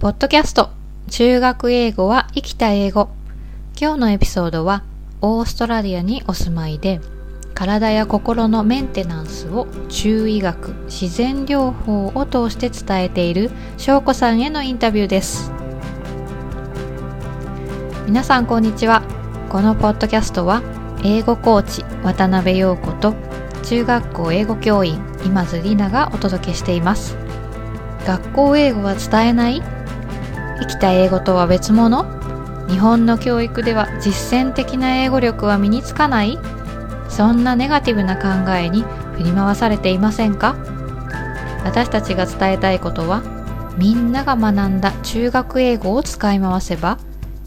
ポッドキャスト。中学英語は生きた英語。今日のエピソードはオーストラリアにお住まいで体や心のメンテナンスを中医学自然療法を通して伝えている翔子さんへのインタビューです。皆さんこんにちは。このポッドキャストは英語コーチ渡辺陽子と中学校英語教員今津里奈がお届けしています。学校英語は伝えない？生きた英語とは別物？日本の教育では実践的な英語力は身につかない？そんなネガティブな考えに振り回されていませんか？私たちが伝えたいことはみんなが学んだ中学英語を使い回せば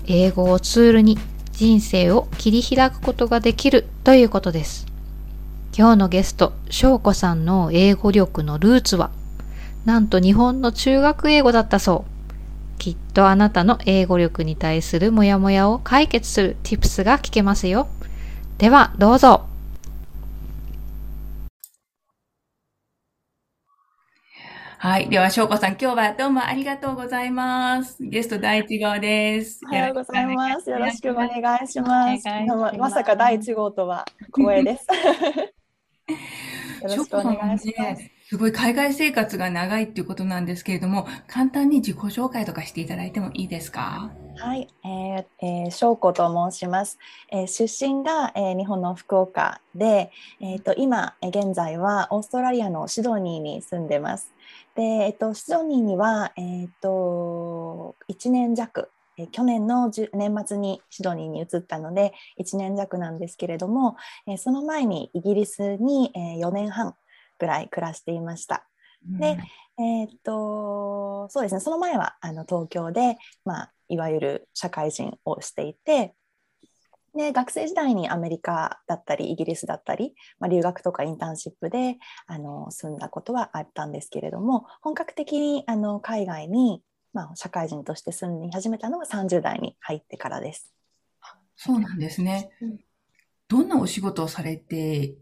英語をツールに人生を切り開くことができるということです。今日のゲスト、翔子さんの英語力のルーツは、なんと日本の中学英語だったそう。きっとあなたの英語力に対するモヤモヤを解決する tips が聞けますよ。では、どうぞ。はい。では、翔子さん、今日はどうもありがとうございます。ゲスト第一号です。おはようございます。よろしくお願いします。ますまさか第一号とは光栄です。よろしくお願いします。すごい海外生活が長いっていうことなんですけれども、簡単に自己紹介とかしていただいてもいいですか？はい、えーえー、翔子と申します。えー、出身が、えー、日本の福岡で、えーと、今現在はオーストラリアのシドニーに住んでます。で、えっと、シドニーには、えっと、1年弱、え去年の年末にシドニーに移ったので1年弱なんですけれども、えその前にイギリスに、え4年半ぐらい暮らしていました。で、えー、っとそうですねその前はあの東京で、まあ、いわゆる社会人をしていてで学生時代にアメリカだったりイギリスだったり、まあ、留学とかインターンシップであの住んだことはあったんですけれども本格的にあの海外に、まあ、社会人として住み始めたのは30代に入ってからです。そうなんですね。どんなお仕事をされて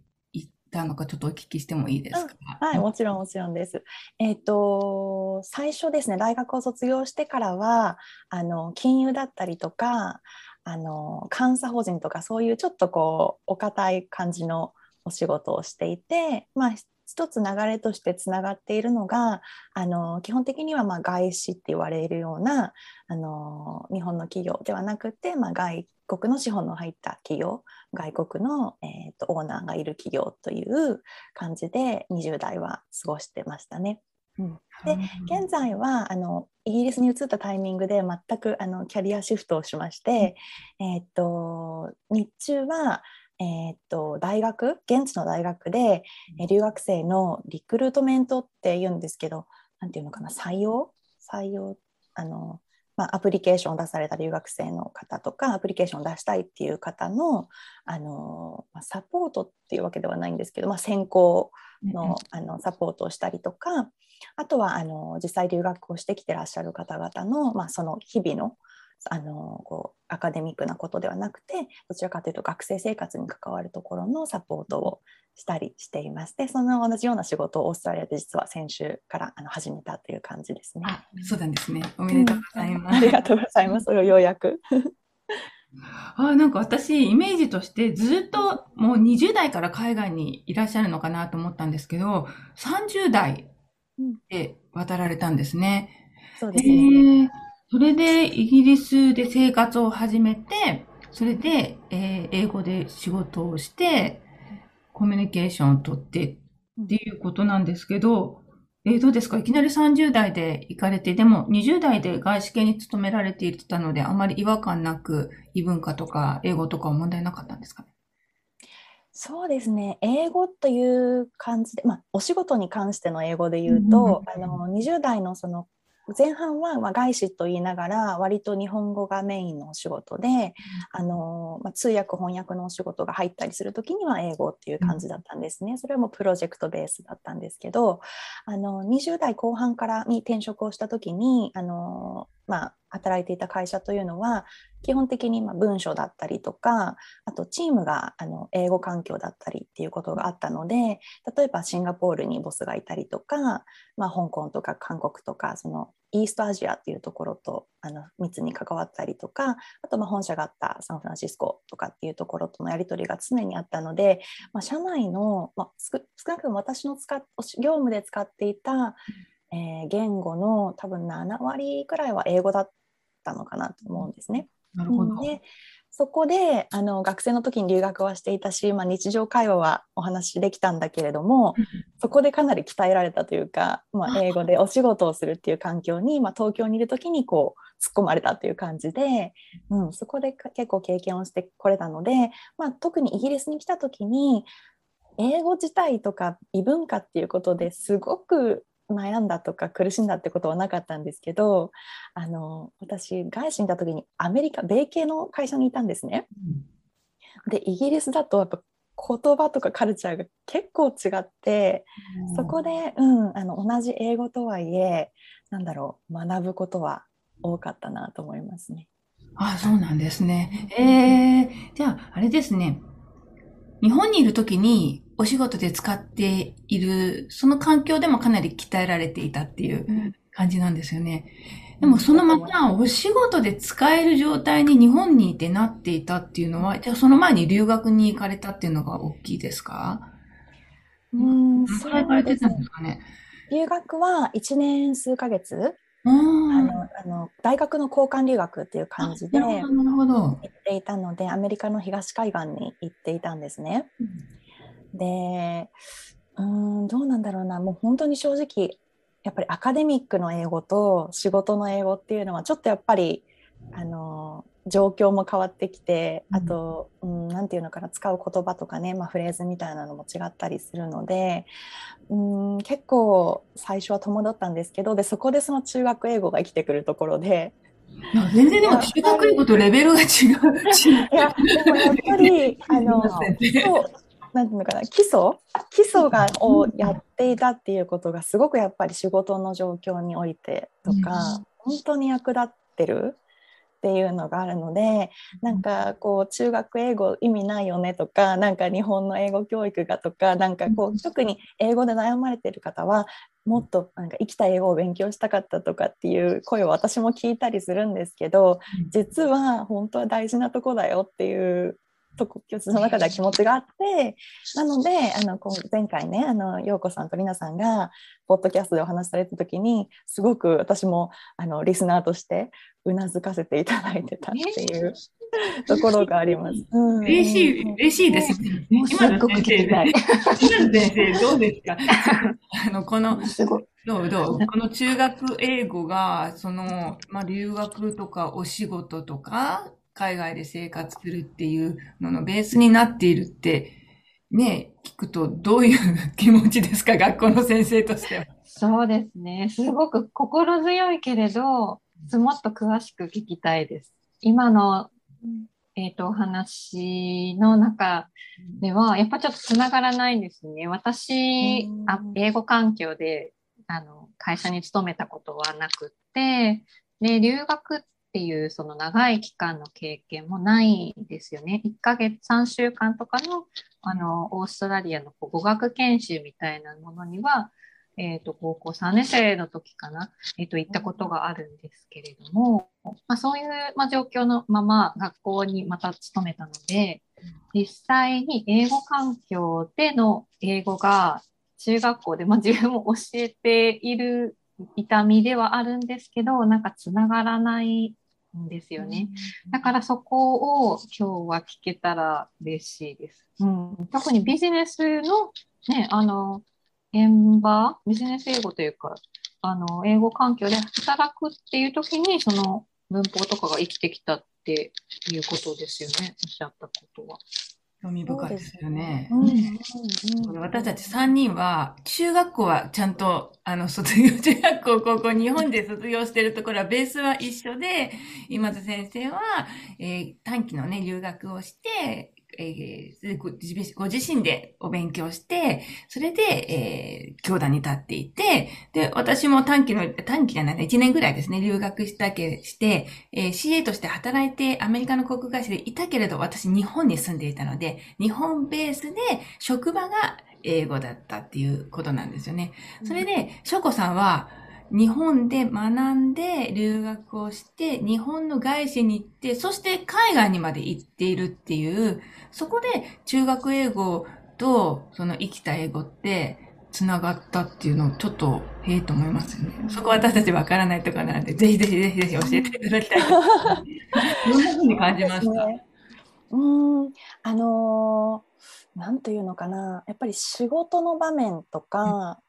たのかちょっとお聞きしてもいいですか、はい、もちろんもちろんです。えっ、ー、と最初ですね大学を卒業してからはあの金融だったりとかあの監査法人とかそういうちょっとこうお堅い感じのお仕事をしていて、まあ、一つ流れとしてつながっているのがあの基本的にはま外資って言われるようなあの日本の企業ではなくて、まあ、外国の資本の入った企業外国の、えーとオーナーがいる企業という感じで20代は過ごしてましたね。うん、で現在はあのイギリスに移ったタイミングで全くあのキャリアシフトをしまして、うん、えー、っと日中は、えー、っと大学？現地の大学で、うん、留学生のリクルートメントって言うんですけど何て言うのかな？採用？採用？あのまあ、アプリケーションを出された留学生の方とかアプリケーションを出したいっていう方のあの、まあ、サポートっていうわけではないんですけど、まあ、選考のあのサポートをしたりとかあとはあの実際留学をしてきてらっしゃる方々の、まあ、その日々のあのこうアカデミックなことではなくてどちらかというと学生生活に関わるところのサポートをしたりしています。でその同じような仕事をオーストラリアで実は先週からあの始めたという感じですね。あそうなんですね。おめでとうございます。うん、ありがとうございます。ようやく。あなんか私、イメージとしてずっともう20代から海外にいらっしゃるのかなと思ったんですけど、30代で渡られたんですね。そうですね。それでイギリスで生活を始めて、それで、えー、英語で仕事をして、コミュニケーションをとってっていうことなんですけど、えー、どうですか？いきなり30代で行かれて、でも20代で外資系に勤められていたので、あまり違和感なく異文化とか英語とかは問題なかったんですかね？そうですね。英語という感じで、まあ、お仕事に関しての英語で言うと、あの20代のその前半はま外資と言いながら割と日本語がメインのお仕事で、うん、あのまあ、通訳翻訳のお仕事が入ったりする時には英語っていう感じだったんですね、うん、それもプロジェクトベースだったんですけどあの20代後半からに転職をした時にあの、まあ、働いていた会社というのは基本的にま文章だったりとかあとチームがあの英語環境だったりっていうことがあったので例えばシンガポールにボスがいたりとか、まあ、香港とか韓国とかそのイーストアジアっていうところとあの密に関わったりとかあとま本社があったサンフランシスコとかっていうところとのやり取りが常にあったので、まあ、社内の、まあ、少なくとも私の使っ業務で使っていた、えー、言語の多分7割くらいは英語だったのかなと思うんですね。なるほど。でそこであの学生の時に留学はしていたし、まあ、日常会話はお話できたんだけれども、そこでかなり鍛えられたというか、まあ、英語でお仕事をするっていう環境に、まあ、東京にいる時にこう突っ込まれたという感じで、うん、そこで結構経験をしてこれたので、まあ、特にイギリスに来た時に英語自体とか異文化っていうことですごく悩んだとか苦しんだってことはなかったんですけどあの私外資にいた時にアメリカ米系の会社にいたんですね。でイギリスだとやっぱ言葉とかカルチャーが結構違って、うん、そこで、うん、あの同じ英語とはいえなんだろう学ぶことは多かったなと思いますね。あそうなんですね。えー、じゃああれですね日本にいる時にお仕事で使っている、その環境でもかなり鍛えられていたっていう感じなんですよね。でもそのままお仕事で使える状態に日本にいてなっていたっていうのは、じゃあその前に留学に行かれたっていうのが大きいですか？うん、それ行かれてたんですかね？留学は1年数ヶ月あのあの大学の交換留学っていう感じで行っていたのでアメリカの東海岸に行っていたんですね。うんでうんどうなんだろうなもう本当に正直やっぱりアカデミックの英語と仕事の英語っていうのはちょっとやっぱりあの状況も変わってきてあと、うん、なんていうのかな使う言葉とかね、まあ、フレーズみたいなのも違ったりするので、うん、結構最初は戸惑ったんですけどでそこでその中学英語が生きてくるところで。全然でも中学英語とレベルが違う。いや、でもやっぱり、あの、そうなんていうのかな基礎？基礎がをやっていたっていうことがすごくやっぱり仕事の状況においてとか、本当に役立ってるっていうのがあるのでなんかこう中学英語意味ないよねとかなんか日本の英語教育がとかなんかこう特に英語で悩まれてる方はもっとなんか生きた英語を勉強したかったとかっていう声を私も聞いたりするんですけど実は本当は大事なとこだよっていうとその中では気持ちがあってなのであの前回ねあの陽子さんとりなさんがポッドキャストでお話しされた時にすごく私もあのリスナーとしてうなずかせていただいてたっていうところがあります。うん、嬉しい、嬉しいですね。今の先生、今の先生どうですか？あの、この、どうどう？この中学英語が、その、まあ、留学とかお仕事とか、海外で生活するっていうののベースになっているって、ね、聞くとどういう気持ちですか、学校の先生としては。そうですね。すごく心強いけれど、もっと詳しく聞きたいです。今の、えっ、ー、と、お話の中では、やっぱちょっとつながらないんですね。私、あ英語環境で、あの、会社に勤めたことはなくって、で、留学っっていうその長い期間の経験もないですよね。1ヶ月、3週間とかのあのオーストラリアの語学研修みたいなものには、えーと、高校3年生の時かな、えーと、行ったことがあるんですけれども、まあ、そういう、まあ、状況のまま学校にまた勤めたので実際に英語環境での英語が中学校で、まあ、自分も教えている痛みではあるんですけどなんかつながらないんですよね。だからそこを今日は聞けたら嬉しいです。うん、特にビジネスのね、あの、現場、ビジネス英語というか、あの、英語環境で働くっていう時に、その文法とかが生きてきたっていうことですよね、おっしゃったことは。興味深いですよね。私たち3人は、中学校はちゃんと、あの、卒業、中学校、高校、日本で卒業してるところは、ベースは一緒で、今津先生は、えー、短期のね、留学をして、えーご自身でお勉強して、それで、えー教団に立っていて、で、私も短期の、短期じゃないね、1年ぐらいですね、留学したけして、えー CA として働いてアメリカの航空会社でいたけれど、私日本に住んでいたので、日本ベースで職場が英語だったっていうことなんですよね。それで、しょこさんは、日本で学んで留学をして、日本の外資に行って、そして海外にまで行っているっていう、そこで中学英語とその生きた英語って繋がったっていうのをちょっと、へえと思いますよね。そこ私たちわからないとかなので、ぜひぜひぜひぜひ教えていただきたい。どん。な風に感じました。ね。うーん、あのーなんというのかな、やっぱり仕事の場面とか、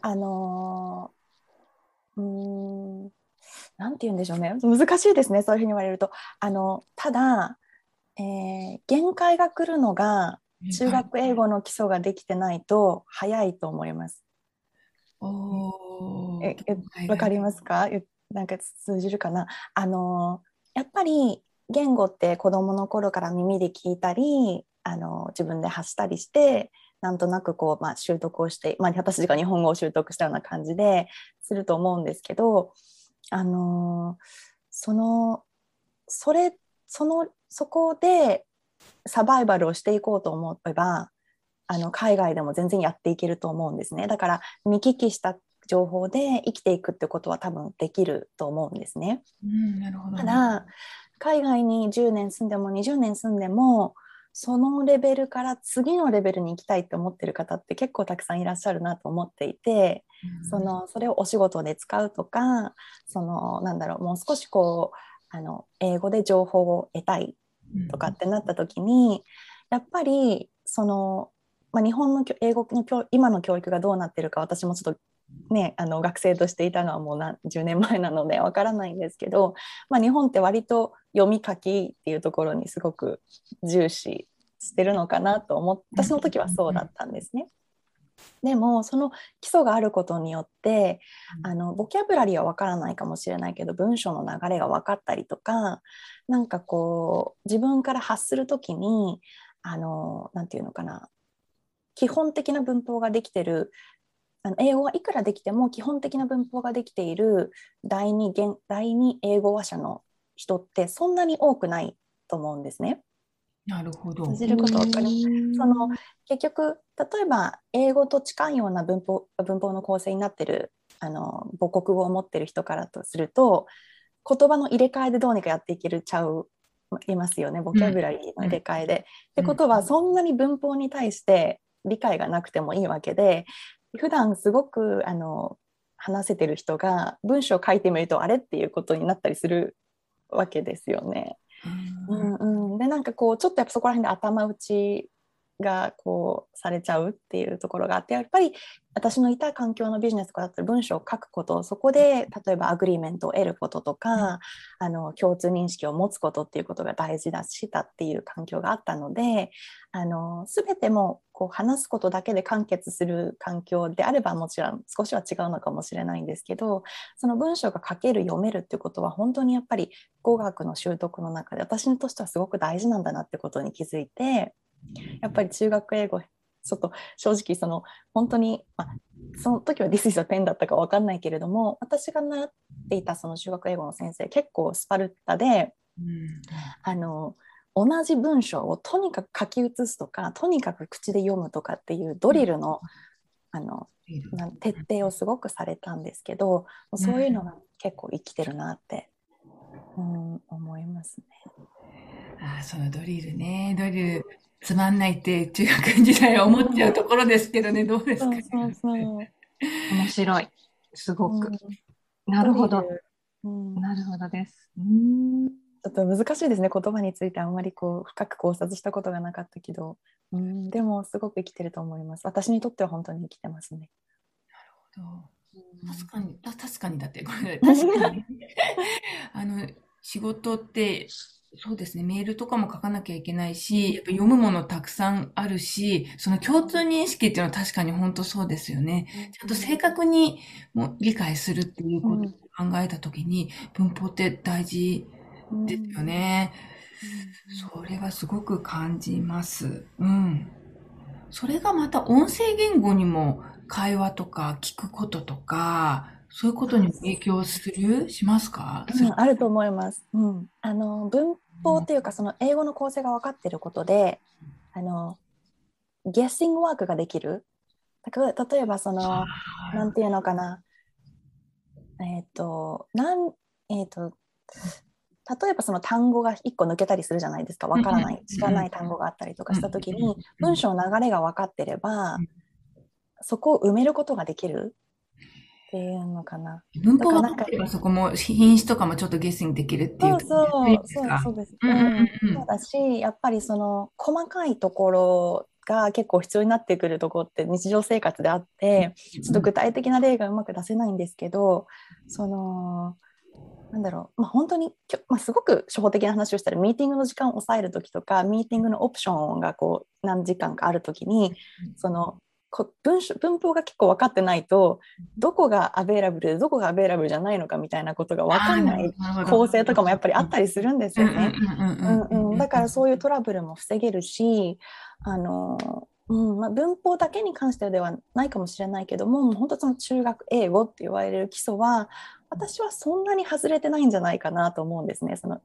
あのーうーん、なんて言うんでしょうね、難しいですね、そういうふうに言われると。あの、ただ、えー限界が来るのが、中学英語の基礎ができてないと早いと思います。おーええわかりますか？えなんか通じるかな？あのやっぱり言語って子どもの頃から耳で聞いたりあの自分で発したりしてなんとなくこう、まあ、習得をして、まあ、私が日本語を習得したような感じですると思うんですけどあのそのそれそのそこでサバイバルをしていこうと思えばあの海外でも全然やっていけると思うんですねだから見聞きした情報で生きていくってことは多分できると思うんですね。うん、なるほど。ただ海外に10年住んでも20年住んでもそのレベルから次のレベルに行きたいって思ってる方って結構たくさんいらっしゃるなと思っていて、うん。そのそれをお仕事で使うとかそのなんだろうもう少しこうあの英語で情報を得たいとかってなった時にやっぱりその、まあ、日本の教英語の教今の教育がどうなってるか私もちょっとねあの学生としていたのはもう何10年前なのでわからないんですけど、まあ、日本って割と読み書きっていうところにすごく重視してるのかなと思って私の時はそうだったんですね。でもその基礎があることによってあのボキャブラリーは分からないかもしれないけど文章の流れが分かったりとかなんかこう自分から発する時にあのなんていうのかな基本的な文法ができてるあの英語はいくらできても基本的な文法ができている第二言第二英語話者の人ってそんなに多くないと思うんですね。なるほど。通じること分かりその結局例えば英語と近いような文法文法の構成になってるあの母国語を持ってる人からとすると言葉の入れ替えでどうにかやっていけるちゃういますよね。ボキャブラリーの入れ替えで。ってことはそんなに文法に対して理解がなくてもいいわけで普段すごくあの話せてる人が文章を書いてみるとあれ？っていうことになったりするわけですよね。ううんんうん、でなんかこうちょっとやっぱそこら辺で頭打ちがこうされちゃうっていうところがあってやっぱり私のいた環境のビジネスとかだったら文章を書くことそこで例えば agreement を得ることとか、あの共通認識を持つことっていうことが大事だしたっていう環境があったのであの全てもこう話すことだけで完結する環境であればもちろん少しは違うのかもしれないんですけどその文章が書ける読めるっていうことは本当にやっぱり語学の習得の中で私としてはすごく大事なんだなってことに気づいてやっぱり中学英語ちょっと正直その本当に、まあ、その時は This is a pen だったか分かんないけれども私が習っていたその中学英語の先生結構スパルタでうんあの同じ文章をとにかく書き写すとかとにかく口で読むとかっていうドリルのあのなん徹底をすごくされたんですけどそういうのが結構生きてるなって、うん、思いますね。ああ、そのドリルね。ドリル、つまんないって中学時代は思っちゃうところですけどね、どうですか？そうそうそう。面白い。すごく。うん。なるほど。う。ん。なるほどです。うん。ちょっと難しいですね。言葉についてあんまりこう深く考察したことがなかったけど、うん、でもすごく生きてると思います。私にとっては本当に生きてますね。確かに、た確かにだって、これ、確かに。あの、仕事って、そうですね、メールとかも書かなきゃいけないし、やっぱ読むものたくさんあるし、その共通認識っていうのは確かに本当そうですよね。ちゃんと正確にもう理解するっていうことを考えたときに、文法って大事ですよね。それはすごく感じます。うん。それがまた音声言語にも会話とか聞くこととか、そういうことにも影響するしますか、うん、あると思います。うん。あの、文法っていうか、その英語の構成が分かっていることで、あの、ゲッシングワークができる。例えば、その、なんていうのかな。えっ、ー、と、なん、えっ、ー、と、例えばその単語が1個抜けたりするじゃないですか。わからない。知らない単語があったりとかした時に文章の流れが分かってればそこを埋めることができるっていうのかな。文法が分かればそこも品詞とかもちょっとゲスにできるっていうそうそうそうそうです、そうだしやっぱりその細かいところが結構必要になってくるところって日常生活であってちょっと具体的な例がうまく出せないんですけどその。なんだろう、まあ、本当に、まあ、すごく初歩的な話をしたらミーティングの時間を抑える時とかミーティングのオプションがこう何時間かある時にその文章文法が結構分かってないとどこがアベイラブルでどこがアベイラブルじゃないのかみたいなことが分かんない構成とかもやっぱりあったりするんですよね。だからそういうトラブルも防げるしあのうんまあ、文法だけに関してではないかもしれないけどももう本当その中学英語って言われる基礎は私はそんなに外れてないんじゃないかなと思うんですね。その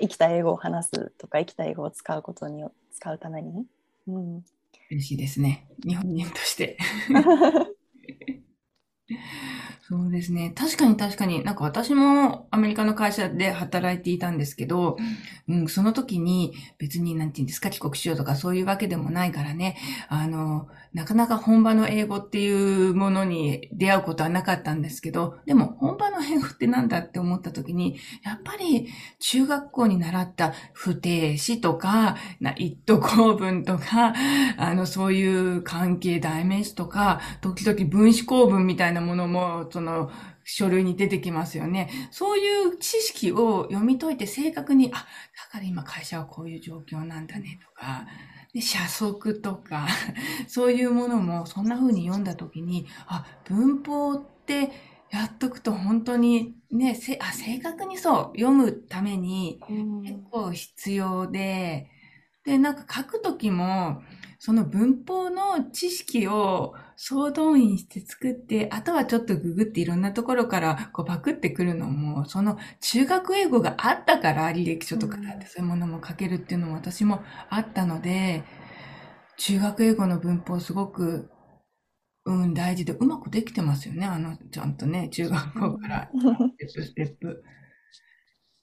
生きた英語を話すとか生きた英語を使うことに使うために。うん、嬉しいですね。日本人として。そうですね。確かに確かに、なんか私もアメリカの会社で働いていたんですけど、うん、その時に別になんて言うんですか、帰国しようとかそういうわけでもないからね、あの、なかなか本場の英語っていうものに出会うことはなかったんですけど、でも本場の英語ってなんだって思った時に、やっぱり中学校に習った不定詞とか、一途構文とか、あの、そういう関係代名詞とか、時々分子構文みたいなものも、その、書類に出てきますよね。そういう知識を読み解いて正確に、あ、だから今会社はこういう状況なんだねとか、で社則とか、そういうものもそんな風に読んだ時に、あ、文法ってやっとくと本当にね、せあ正確にそう、読むために結構必要で、で、なんか書くときも、その文法の知識を総動員して作って、あとはちょっとググっていろんなところからこうパクってくるのも、その中学英語があったから履歴書とかだってそういうものも書けるっていうのも私もあったので、中学英語の文法すごく、うん、大事で、うまくできてますよね。あの、ちゃんとね、中学校からステップステップ。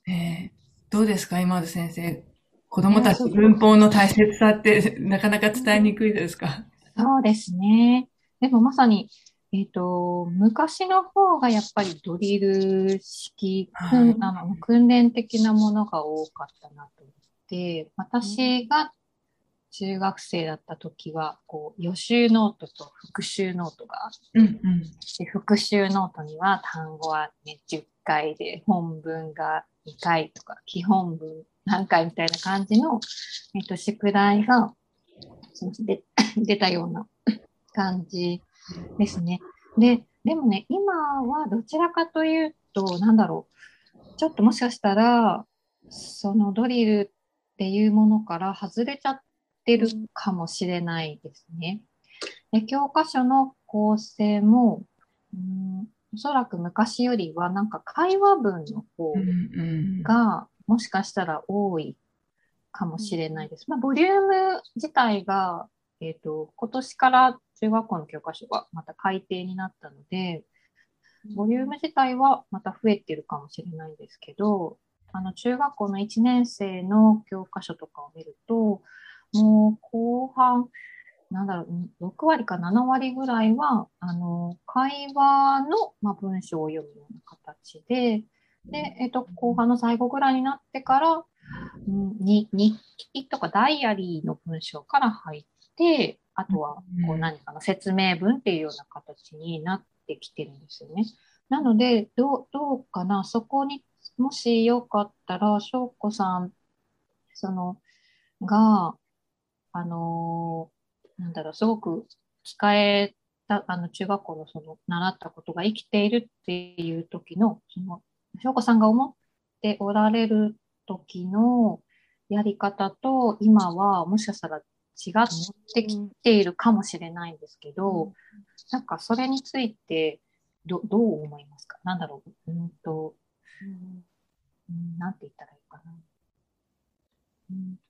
えー、どうですか今津先生？子供たち文法の大切さってなかなか伝えにくいですか？そうですね。でもまさに、えっ、ー、と、昔の方がやっぱりドリル式、はい、あの訓練的なものが多かったなと思って、私が中学生だった時は、こう予習ノートと復習ノートがあって、うんうん、で復習ノートには単語は、ね、10回で本文が2回とか、基本文何回みたいな感じの、えっと、宿題がで 出たような感じですね。で、でもね、今はどちらかというと、なんだろう、ちょっともしかしたら、そのドリルっていうものから外れちゃってるかもしれないですね。で教科書の構成も、うんおそらく昔よりはなんか会話文の方がもしかしたら多いかもしれないです。まあ、ボリューム自体が、えっ、ー、と、今年から中学校の教科書がまた改訂になったので、ボリューム自体はまた増えてるかもしれないんですけど、あの、中学校の1年生の教科書とかを見ると、もう後半、なんだろう、6割か7割ぐらいは、あの、会話の、まあ、文章を読むような形で、で、えっ、と、後半の最後ぐらいになってから、に日記とかダイアリーの文章から入って、あとはこう何かの説明文っていうような形になってきてるんですよね。なので、どうどうかな、そこにもしよかったら、翔子さん、その、が、あのー、なんだろう、すごく聞えた、あの、中学校のその、習ったことが生きているっていう時の、その、翔子さんが思っておられる時の、やり方と今はもしかしたら違ってきているかもしれないんですけど、うん、なんかそれについてどどう思いますか？なんだろう？うんと、うん、なんて言ったらいいかな？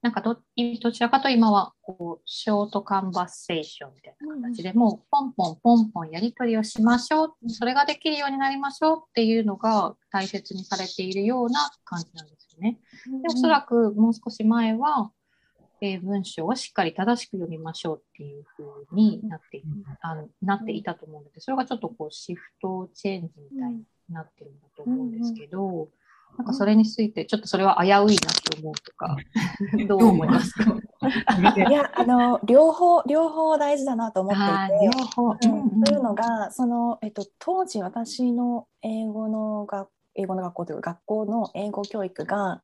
なんかどどちらかと今はこうショートカンバセーションみたいな形で、もうポンポンポンポンやり取りをしましょう、それができるようになりましょうっていうのが大切にされているような感じなんですよね。でおそらくもう少し前は、えー、文章をしっかり正しく読みましょうっていうふうになってあのなっていたと思うので、それがちょっとこうシフトチェンジみたいになってるんだと思うんですけど、なんかそれについて、ちょっとそれは危ういなと思うとか、どう思いますか？いや、あの、両方、両方大事だなと思っていて、両方、うん、というのが、その、えっと、当時私の英語の学英語の学校というか学校の英語教育が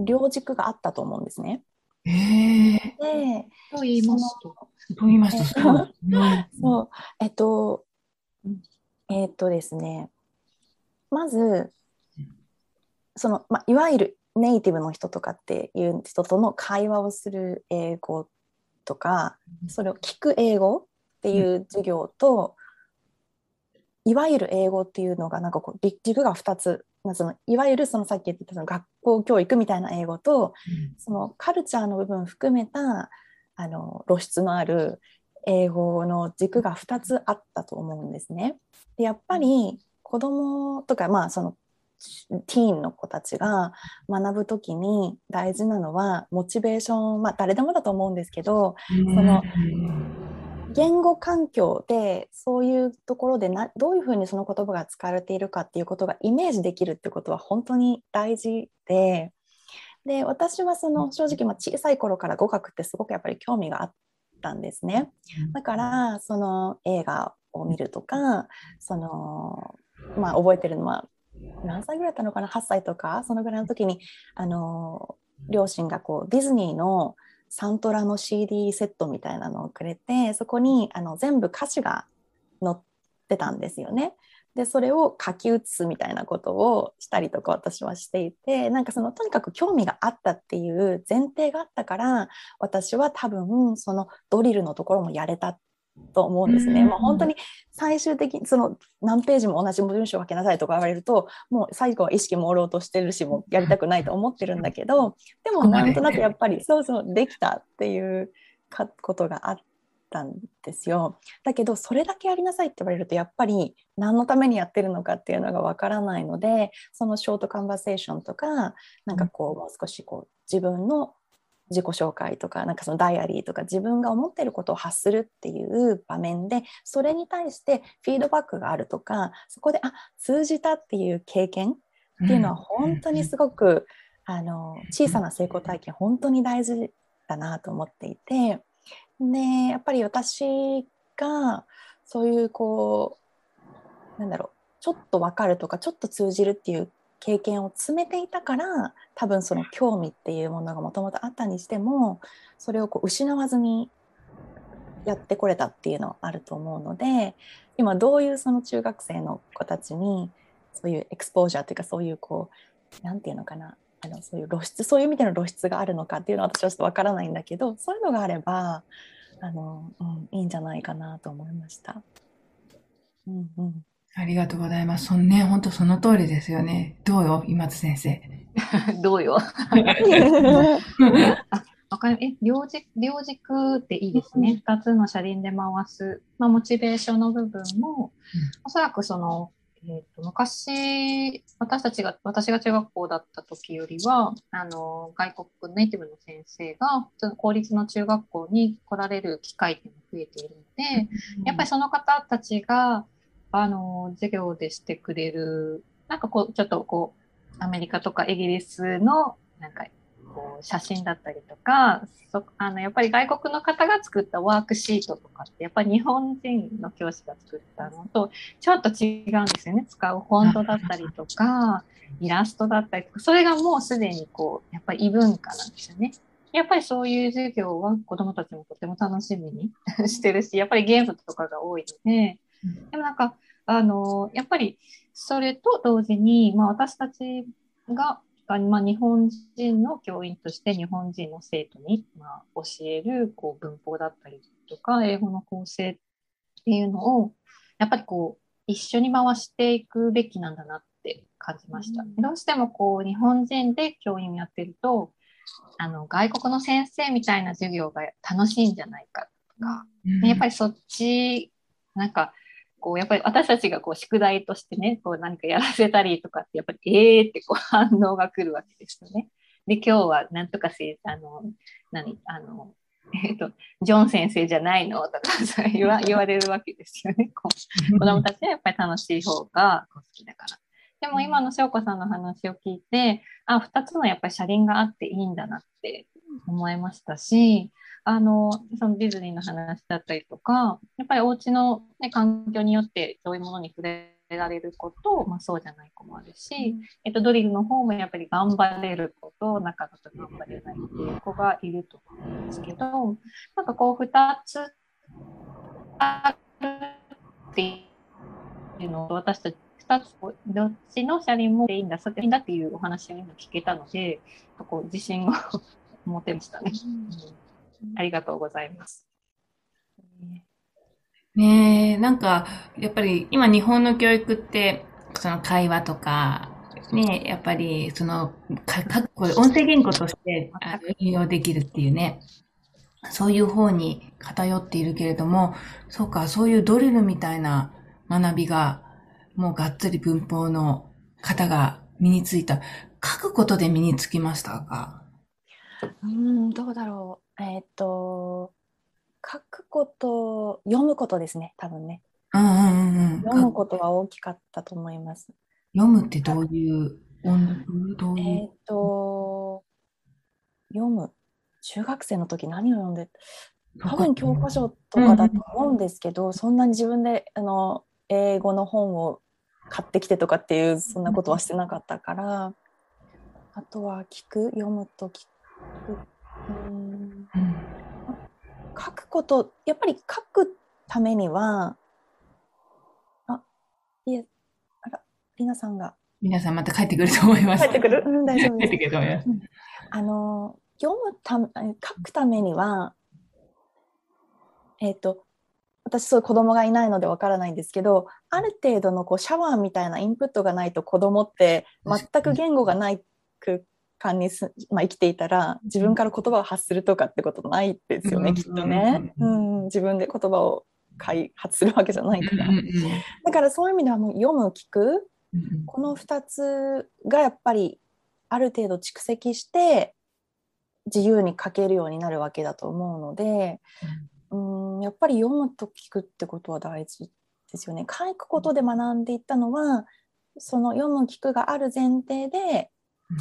両軸があったと思うんですね。へえ。で、と言いますと。と言いますと。そう、えっと、えっとですね、まず、その、まあ、いわゆるネイティブの人とかっていう人との会話をする英語とかそれを聞く英語っていう授業と、いわゆる英語っていうのがなんかこう軸が2つ、まあ、そのいわゆるそのさっき言ってたその学校教育みたいな英語と、そのカルチャーの部分含めたあの露出のある英語の軸が2つあったと思うんですね。でやっぱり子供とかまあそのティーンの子たちが学ぶ時に大事なのはモチベーションまあ誰でもだと思うんですけど、その言語環境でそういうところでなどういうふうにその言葉が使われているかっていうことがイメージできるってことは本当に大事でで私はその正直ま小さい頃から語学ってすごくやっぱり興味があったんですね。だからその映画を見るとかそのまあ覚えてるのは何歳ぐらいだったのかな？8歳とか？そのぐらいの時にあの両親がこうディズニーのサントラの CD セットみたいなのをくれてそこにあの全部歌詞が載ってたんですよね。でそれを書き写すみたいなことをしたりとか私はしていてなんかそのとにかく興味があったっていう前提があったから私は多分そのドリルのところもやれたと思うんですね。まあ、本当に最終的にその何ページも同じ文章を書きなさいとか言われるともう最後は意識朦朧としてるしもうやりたくないと思ってるんだけどでもなんとなくやっぱりそうそうできたっていうことがあったんですよ。だけどそれだけやりなさいって言われるとやっぱり何のためにやってるのかっていうのがわからないのでそのショートカンバセーションとかなんかこうもう少しこう自分の自己紹介とかなんかそのダイアリーとか自分が思ってることを発するっていう場面でそれに対してフィードバックがあるとかそこであ通じたっていう経験っていうのは本当にすごく、あの小さな成功体験本当に大事だなと思っていてでやっぱり私がそういうこうなんだろうちょっと分かるとかちょっと通じるっていう経験を積めていたから多分その興味っていうものがもともとあったにしてもそれをこう失わずにやってこれたっていうのはあると思うので今どういうその中学生の子たちにそういうエクスポージャーっていうかそういうこう何て言うのかなあのそういう露出そういう意味での露出があるのかっていうのは私はちょっとわからないんだけどそういうのがあればあの、うん、いいんじゃないかなと思いました。うんうんありがとうございます。そのね、本当その通りですよね。どうよ、今津先生。どうよ。わかる。え、両軸、両軸っていいですね。二、つの車輪で回す。まあ、モチベーションの部分も、うん、おそらくその、えーと、昔、私たちが、私が中学校だった時よりは、あの、外国ネイティブの先生が、公立の中学校に来られる機会っていうのが増えているので、うん、やっぱりその方たちが、あの、授業でしてくれる、なんかこう、ちょっとこう、アメリカとかイギリスの、なんか、こう、写真だったりとか、そあの、やっぱり外国の方が作ったワークシートとかって、やっぱり日本人の教師が作ったのと、ちょっと違うんですよね。使うフォントだったりとか、イラストだったりとか、それがもうすでにこう、やっぱり異文化なんですよね。やっぱりそういう授業は子供たちもとても楽しみに してるし、やっぱりゲームとかが多いので、でもなんか、あの、やっぱりそれと同時に、まあ私たちがが、まあ、日本人の教員として日本人の生徒に、まあ、教えるこう文法だったりとか英語の構成っていうのをやっぱりこう一緒に回していくべきなんだなって感じました。どうしてもこう日本人で教員をやってるとあの外国の先生みたいな授業が楽しいんじゃないかとか、うん、やっぱりそっちなんかこうやっぱり私たちがこう宿題としてねこう何かやらせたりとかってやっぱりえーってこう反応が来るわけですよね。で今日はなんとかせあの何あのえっ、とジョン先生じゃないのとか 言わ言われるわけですよね。こう子供たちはやっぱり楽しい方が好きだから。でも今の翔子さんの話を聞いてあ2つのやっぱり車輪があっていいんだなって思いましたしあのそのディズニーの話だったりとかやっぱりお家の、ね、環境によってそういうものに触れられること、まあ、そうじゃない子もあるし、えっと、ドリルの方もやっぱり頑張れる子となかなか頑張れないっていう子がいると思うんですけどなんかこう2つあるっていうのを私たち2つどっちの車輪もいいんだそれいいんだっていうお話を今聞けたのでこう自信を 持てましたね。うんありがとうございます。ねえ、なんか、やっぱり今日本の教育って、その会話とか、ねやっぱり、その、か、か音声言語として運用できるっていうね、そういう方に偏っているけれども、そうか、そういうドリルみたいな学びが、もうがっつり文法の方が身についた。書くことで身につきましたか？うん、どうだろう。えっ、ー、と書くこと読むことですね多分ね、うんうんうん、読むことは大きかったと思います。読むってどういうどういうえっ、ー、と読む。中学生の時何を読んで多分教科書とかだと思うんですけど、うん、そんなに自分であの英語の本を買ってきてとかっていうそんなことはしてなかったから、あとは聞く読むと聞く。うん書くことやっぱり書くためにはあいえあらりなさんが。皆さんまた帰ってくると思います。帰ってくる、うん、大丈夫です。帰ってくると思います、あの読むた書くためにはえっ、ー、と私そう子供がいないのでわからないんですけどある程度のこうシャワーみたいなインプットがないと子供って全く言語がないく間にす、まあ、生きていたら自分から言葉を発するとかってことないですよね、きっとね、うん、自分で言葉を開発するわけじゃないから、だからそういう意味ではもう読む聞く、この2つがやっぱりある程度蓄積して自由に書けるようになるわけだと思うので、うん、やっぱり読むと聞くってことは大事ですよね。書くことで学んでいったのはその読む聞くがある前提で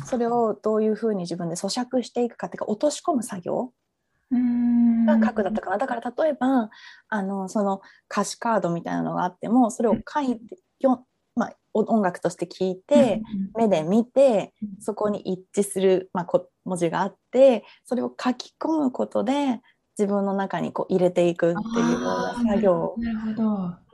それをどういうふうに自分で咀嚼していくかっていうか落とし込む作業が書くだったかな。だから例えばあのその歌詞カードみたいなのがあってもそれを書いてよ、まあ、音楽として聞いて目で見てそこに一致する、まあ、文字があってそれを書き込むことで自分の中にこう入れていくっていうような作業なるほど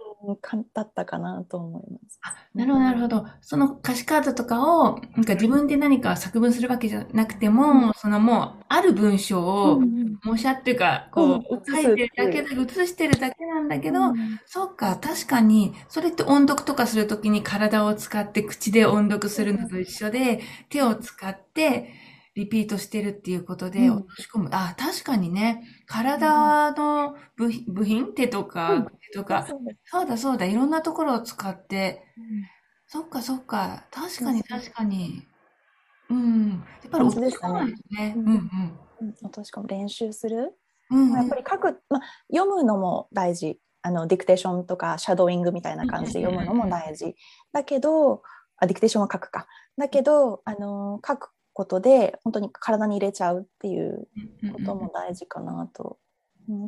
だったかなと思います。あなるほど、なるほど。その歌詞カードとかを、なんか自分で何か作文するわけじゃなくても、うん、そのもう、ある文章を、模写っていうか、こう、うん、書いてるだけで、写してるだけなんだけど、うん、そっか、確かに、それって音読とかするときに体を使って口で音読するのと一緒で、手を使って、リピートしてるっていうことで落とし込む。うん、あ、確かにね、体の部品、部品？手とか、うん、とかそ、そうだそうだ、いろんなところを使って、うん、そっかそっか、確かに確かに。うん。やっぱり落とし込むんですね。うんうん。落とし込む、練習する。うん、やっぱり書く、ま、読むのも大事。あのディクテーションとかシャドーイングみたいな感じで読むのも大事。だけど、あディクテーションは書くか。だけど、あの書くことで本当に体に入れちゃうっていうことも大事かなと。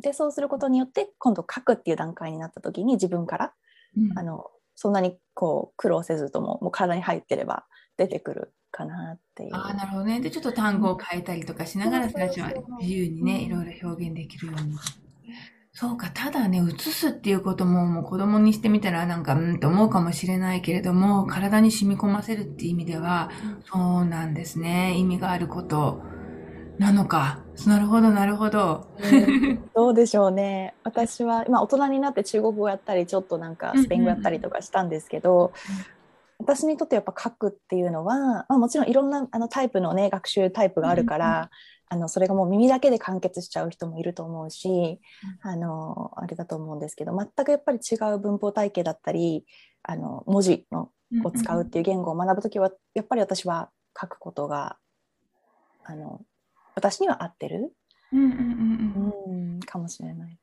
でそうすることによって今度書くっていう段階になった時に自分から、うん、あのそんなにこう苦労せずとももう体に入ってれば出てくるかなっていう。あなるほどね。でちょっと単語を変えたりとかしながら最初は自由にねいろいろ表現できるように。そうか、ただね、移すっていうことも、もう子供にしてみたらなんか、うんって思うかもしれないけれども、体に染み込ませるっていう意味では、そうなんですね。意味があることなのか。なるほど、なるほど。どうでしょうね。私は、まあ、大人になって中国語をやったり、ちょっとなんかスペイン語やったりとかしたんですけど、私にとってやっぱ書くっていうのは、まあ、もちろんいろんなあのタイプのね、学習タイプがあるから、あのそれがもう耳だけで完結しちゃう人もいると思うし、うん、あのあれだと思うんですけど全くやっぱり違う文法体系だったりあの文字のを使うっていう言語を学ぶ時はやっぱり私は書くことがあの私には合ってる、うんうんうんうん、かもしれない。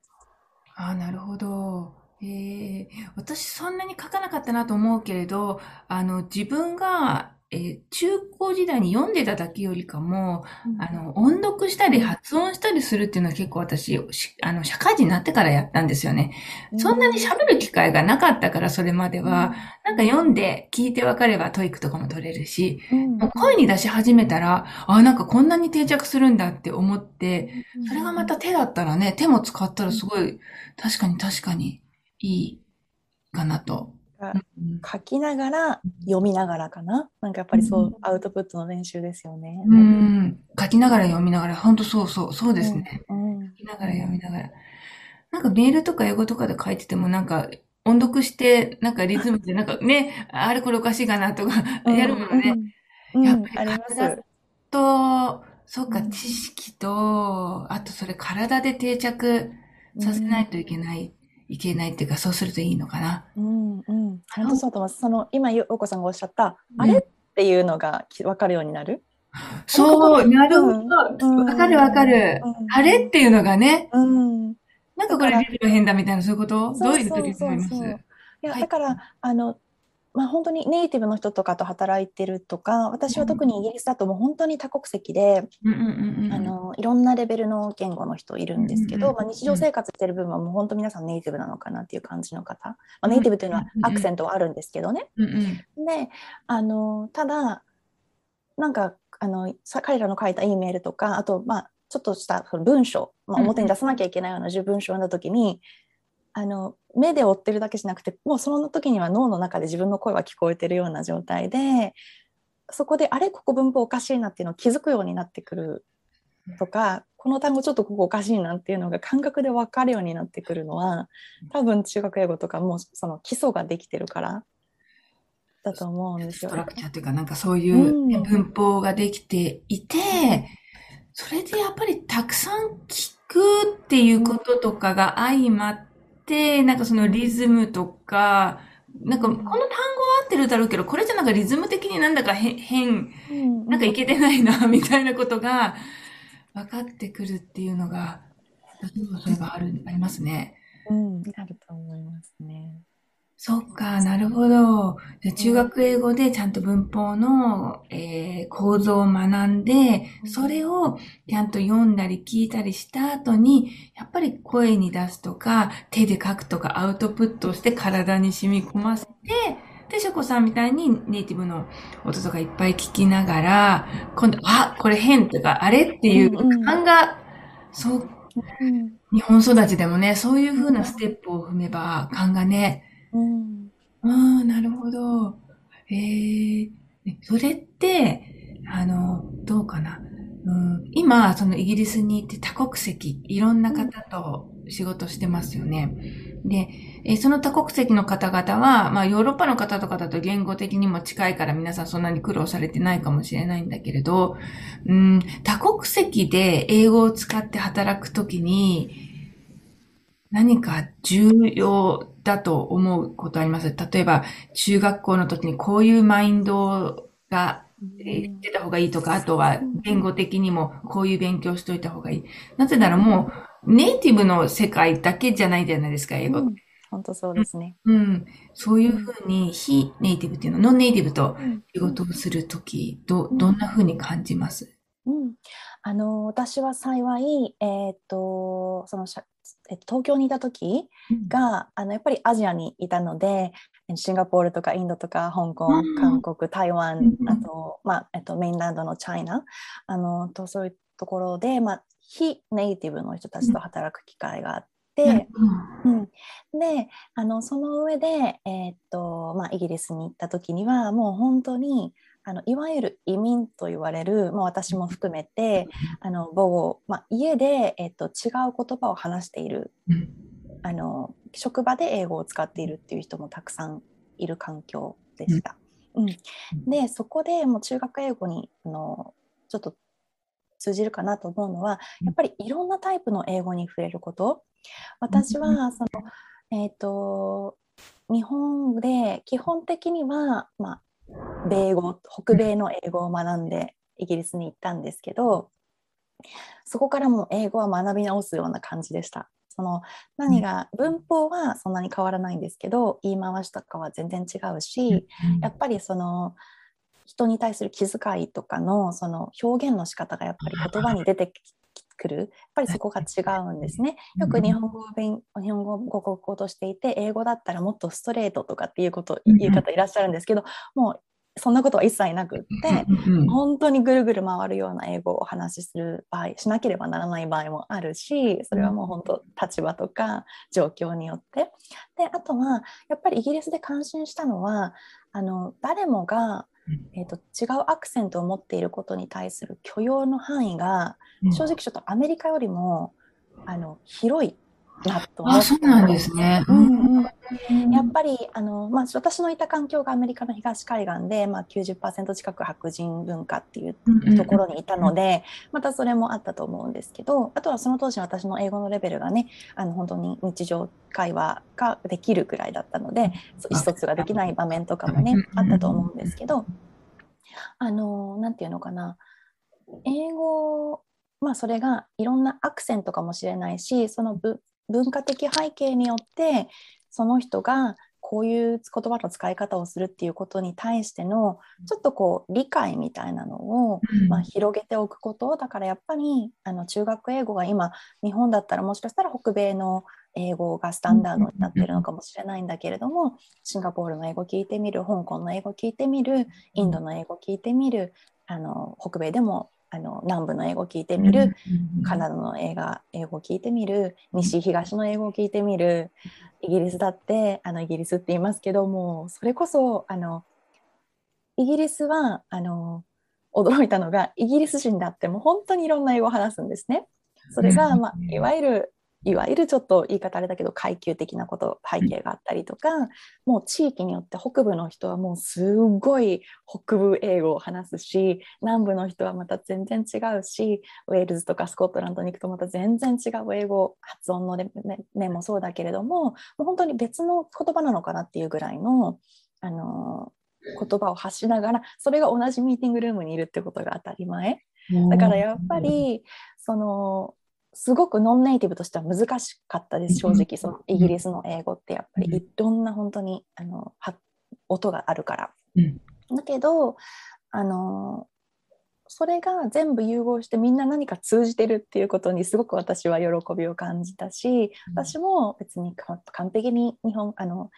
あなるほど。えー、私そんなに書かなかったなと思うけれど、あの自分がえー、中高時代に読んでただけよりかも、うん、あの、音読したり発音したりするっていうのは結構私、あの、社会人になってからやったんですよね。うん、そんなに喋る機会がなかったから、それまでは、うん、なんか読んで聞いてわかれば TOEIC とかも取れるし、声に出し始めたら、あ、なんかこんなに定着するんだって思って、それがまた手だったらね、手も使ったらすごい、確かに確かにいいかなと書きながら読みながらかな？なんかやっぱりそう、アウトプットの練習ですよね。うん。書きながら読みながら、本当そうそう、そうですね。うん、書きながら読みながら。なんかメールとか英語とかで書いててもなんか音読して、なんかリズムでなんか ね、あれこれおかしいかなとかやるものね。やっぱり体と、そうか、知識と、あとそれ体で定着させないといけないいけないっていうか、そうするといいのかな。うんうん。本当そうと思います。その、今、ようこさんがおっしゃった、うん、あれっていうのが分かるようになる？そう、なるほど。わ、かるわかる、あれっていうのがね。うん。なんかこれ、リズム変だみたいな、そういうこと？どういう時に思います？いや、だから、あの、まあ、本当にネイティブの人とかと働いてるとか私は特にイギリスだともう本当に多国籍で、あのいろんなレベルの言語の人いるんですけど、まあ、日常生活してる部分はもう本当皆さんネイティブなのかなっていう感じの方、まあ、ネイティブというのはアクセントはあるんですけどね。であのただなんかあの彼らの書いた E メールとかあとまあちょっとした文章、まあ、表に出さなきゃいけないような文章を読んだ時に、あの目で追ってるだけじゃなくてもうその時には脳の中で自分の声は聞こえてるような状態でそこであれここ文法おかしいなっていうのを気づくようになってくるとかこの単語ちょっとここおかしいなっていうのが感覚で分かるようになってくるのは多分中学英語とかもうその基礎ができてるからだと思うんですよ。ストラクチャーというかなんかそういう文法ができていて、うん、それでやっぱりたくさん聞くっていうこととかが相まって、なんかそのリズムとか、なんかこの単語は合ってるだろうけど、これじゃなんかリズム的になんだか変、なんかいけてないな、みたいなことが分かってくるっていうのが、それがある、ありますね。うん、あると思いますね。そっか、なるほど。中学英語でちゃんと文法の、えー、構造を学んで、それをちゃんと読んだり聞いたりした後に、やっぱり声に出すとか、手で書くとかアウトプットして体に染み込ませて、で、ショコさんみたいにネイティブの音とかいっぱい聞きながら、今度、あ、これ変とか、あれっていう感が、そう、日本育ちでもね、そういう風なステップを踏めば、勘がね、うん。ああ、なるほど。ええー、それって、あの、どうかな。うん、今、そのイギリスに行って多国籍、いろんな方と仕事してますよね。で、えその多国籍の方々は、まあヨーロッパの方とかだと言語的にも近いから皆さんそんなに苦労されてないかもしれないんだけれど、うん、多国籍で英語を使って働くときに、何か重要だと思うことあります？例えば、中学校の時にこういうマインドが言ってた方がいいとか、あとは言語的にもこういう勉強しといた方がいい。なぜならもう、ネイティブの世界だけじゃないじゃないですか、英語。うん、本当そうですね。うん。そういうふうに、非ネイティブっていうの、ノンネイティブと仕事をするとき、ど、どんなふうに感じます？うん。あの、私は幸い、えっ、と、そのえっと、東京にいた時が、あのやっぱりアジアにいたのでシンガポールとかインドとか香港、韓国台湾、あと,、まあえっと、メインランドのチャイナあのとそういうところで、まあ、非ネイティブの人たちと働く機会があって、うん、であのその上で、えー、っとまあ、イギリスに行った時にはもう本当にあのいわゆる移民と言われる、まあ、私も含めてあの母語、まあ、家で、えー、っと違う言葉を話している、あの職場で英語を使っているっていう人もたくさんいる環境でした。うん、でそこでもう中学英語にあのちょっと通じるかなと思うのはやっぱりいろんなタイプの英語に触れること。私はその、えーと、日本で基本的には、まあ、米語北米の英語を学んでイギリスに行ったんですけどそこからも英語は学び直すような感じでした。その何が文法はそんなに変わらないんですけど言い回しとかは全然違うしやっぱりその人に対する気遣いとかのその表現の仕方がやっぱり言葉に出てくる。やっぱりそこが違うんですね。よく日本語を勉日本語を母国語としていて英語だったらもっとストレートとかっていうこと言う方いらっしゃるんですけどもうそんなことは一切なくって、本当にぐるぐる回るような英語をお話しする場合しなければならない場合もあるしそれはもう本当立場とか状況によって。であとはやっぱりイギリスで感心したのはあの誰もが、えーと、違うアクセントを持っていることに対する許容の範囲が正直ちょっとアメリカよりもあの広いなと思って。あ、そうなんですね。うんうん。やっぱりあの、まあ、私のいた環境がアメリカの東海岸で、まあ90、近く白人文化っていうところにいたので、またそれもあったと思うんですけどあとはその当時私の英語のレベルがねあの本当に日常会話ができるくらいだったので意思疎通ができない場面とかもねあったと思うんですけどあのなんていうのかな。英語まあそれがいろんなアクセントかもしれないしその文化的背景によってその人がこういう言葉の使い方をするっていうことに対してのちょっとこう理解みたいなのを、まあ、広げておくこと。だからやっぱりあの中学英語が今日本だったらもしかしたら北米の英語がスタンダードになってるのかもしれないんだけれどもシンガポールの英語聞いてみる香港の英語聞いてみるインドの英語聞いてみるあの北米でもあの南部の英語を聞いてみる、カナダの映画英語を聞いてみる西東の英語を聞いてみるイギリスだってあのイギリスって言いますけどもそれこそあのイギリスはあの驚いたのがイギリス人だってもう本当にいろんな英語を話すんですね。それが、まあ、いわゆるいわゆるちょっと言い方あれだけど階級的なこと背景があったりとか、もう地域によって北部の人はもうすごい北部英語を話すし南部の人はまた全然違うしウェールズとかスコットランドに行くとまた全然違う英語発音の面もそうだけれどももう本当に別の言葉なのかなっていうぐらいのあの言葉を発しながらそれが同じミーティングルームにいるってことが当たり前。だからやっぱりそのすごくノンネイティブとしては難しかったです正直そのイギリスの英語ってやっぱり。いろんな本当にあの音があるから。だけどあのそれが全部融合してみんな何か通じてるっていうことにすごく私は喜びを感じたし私も別に完璧に日本あの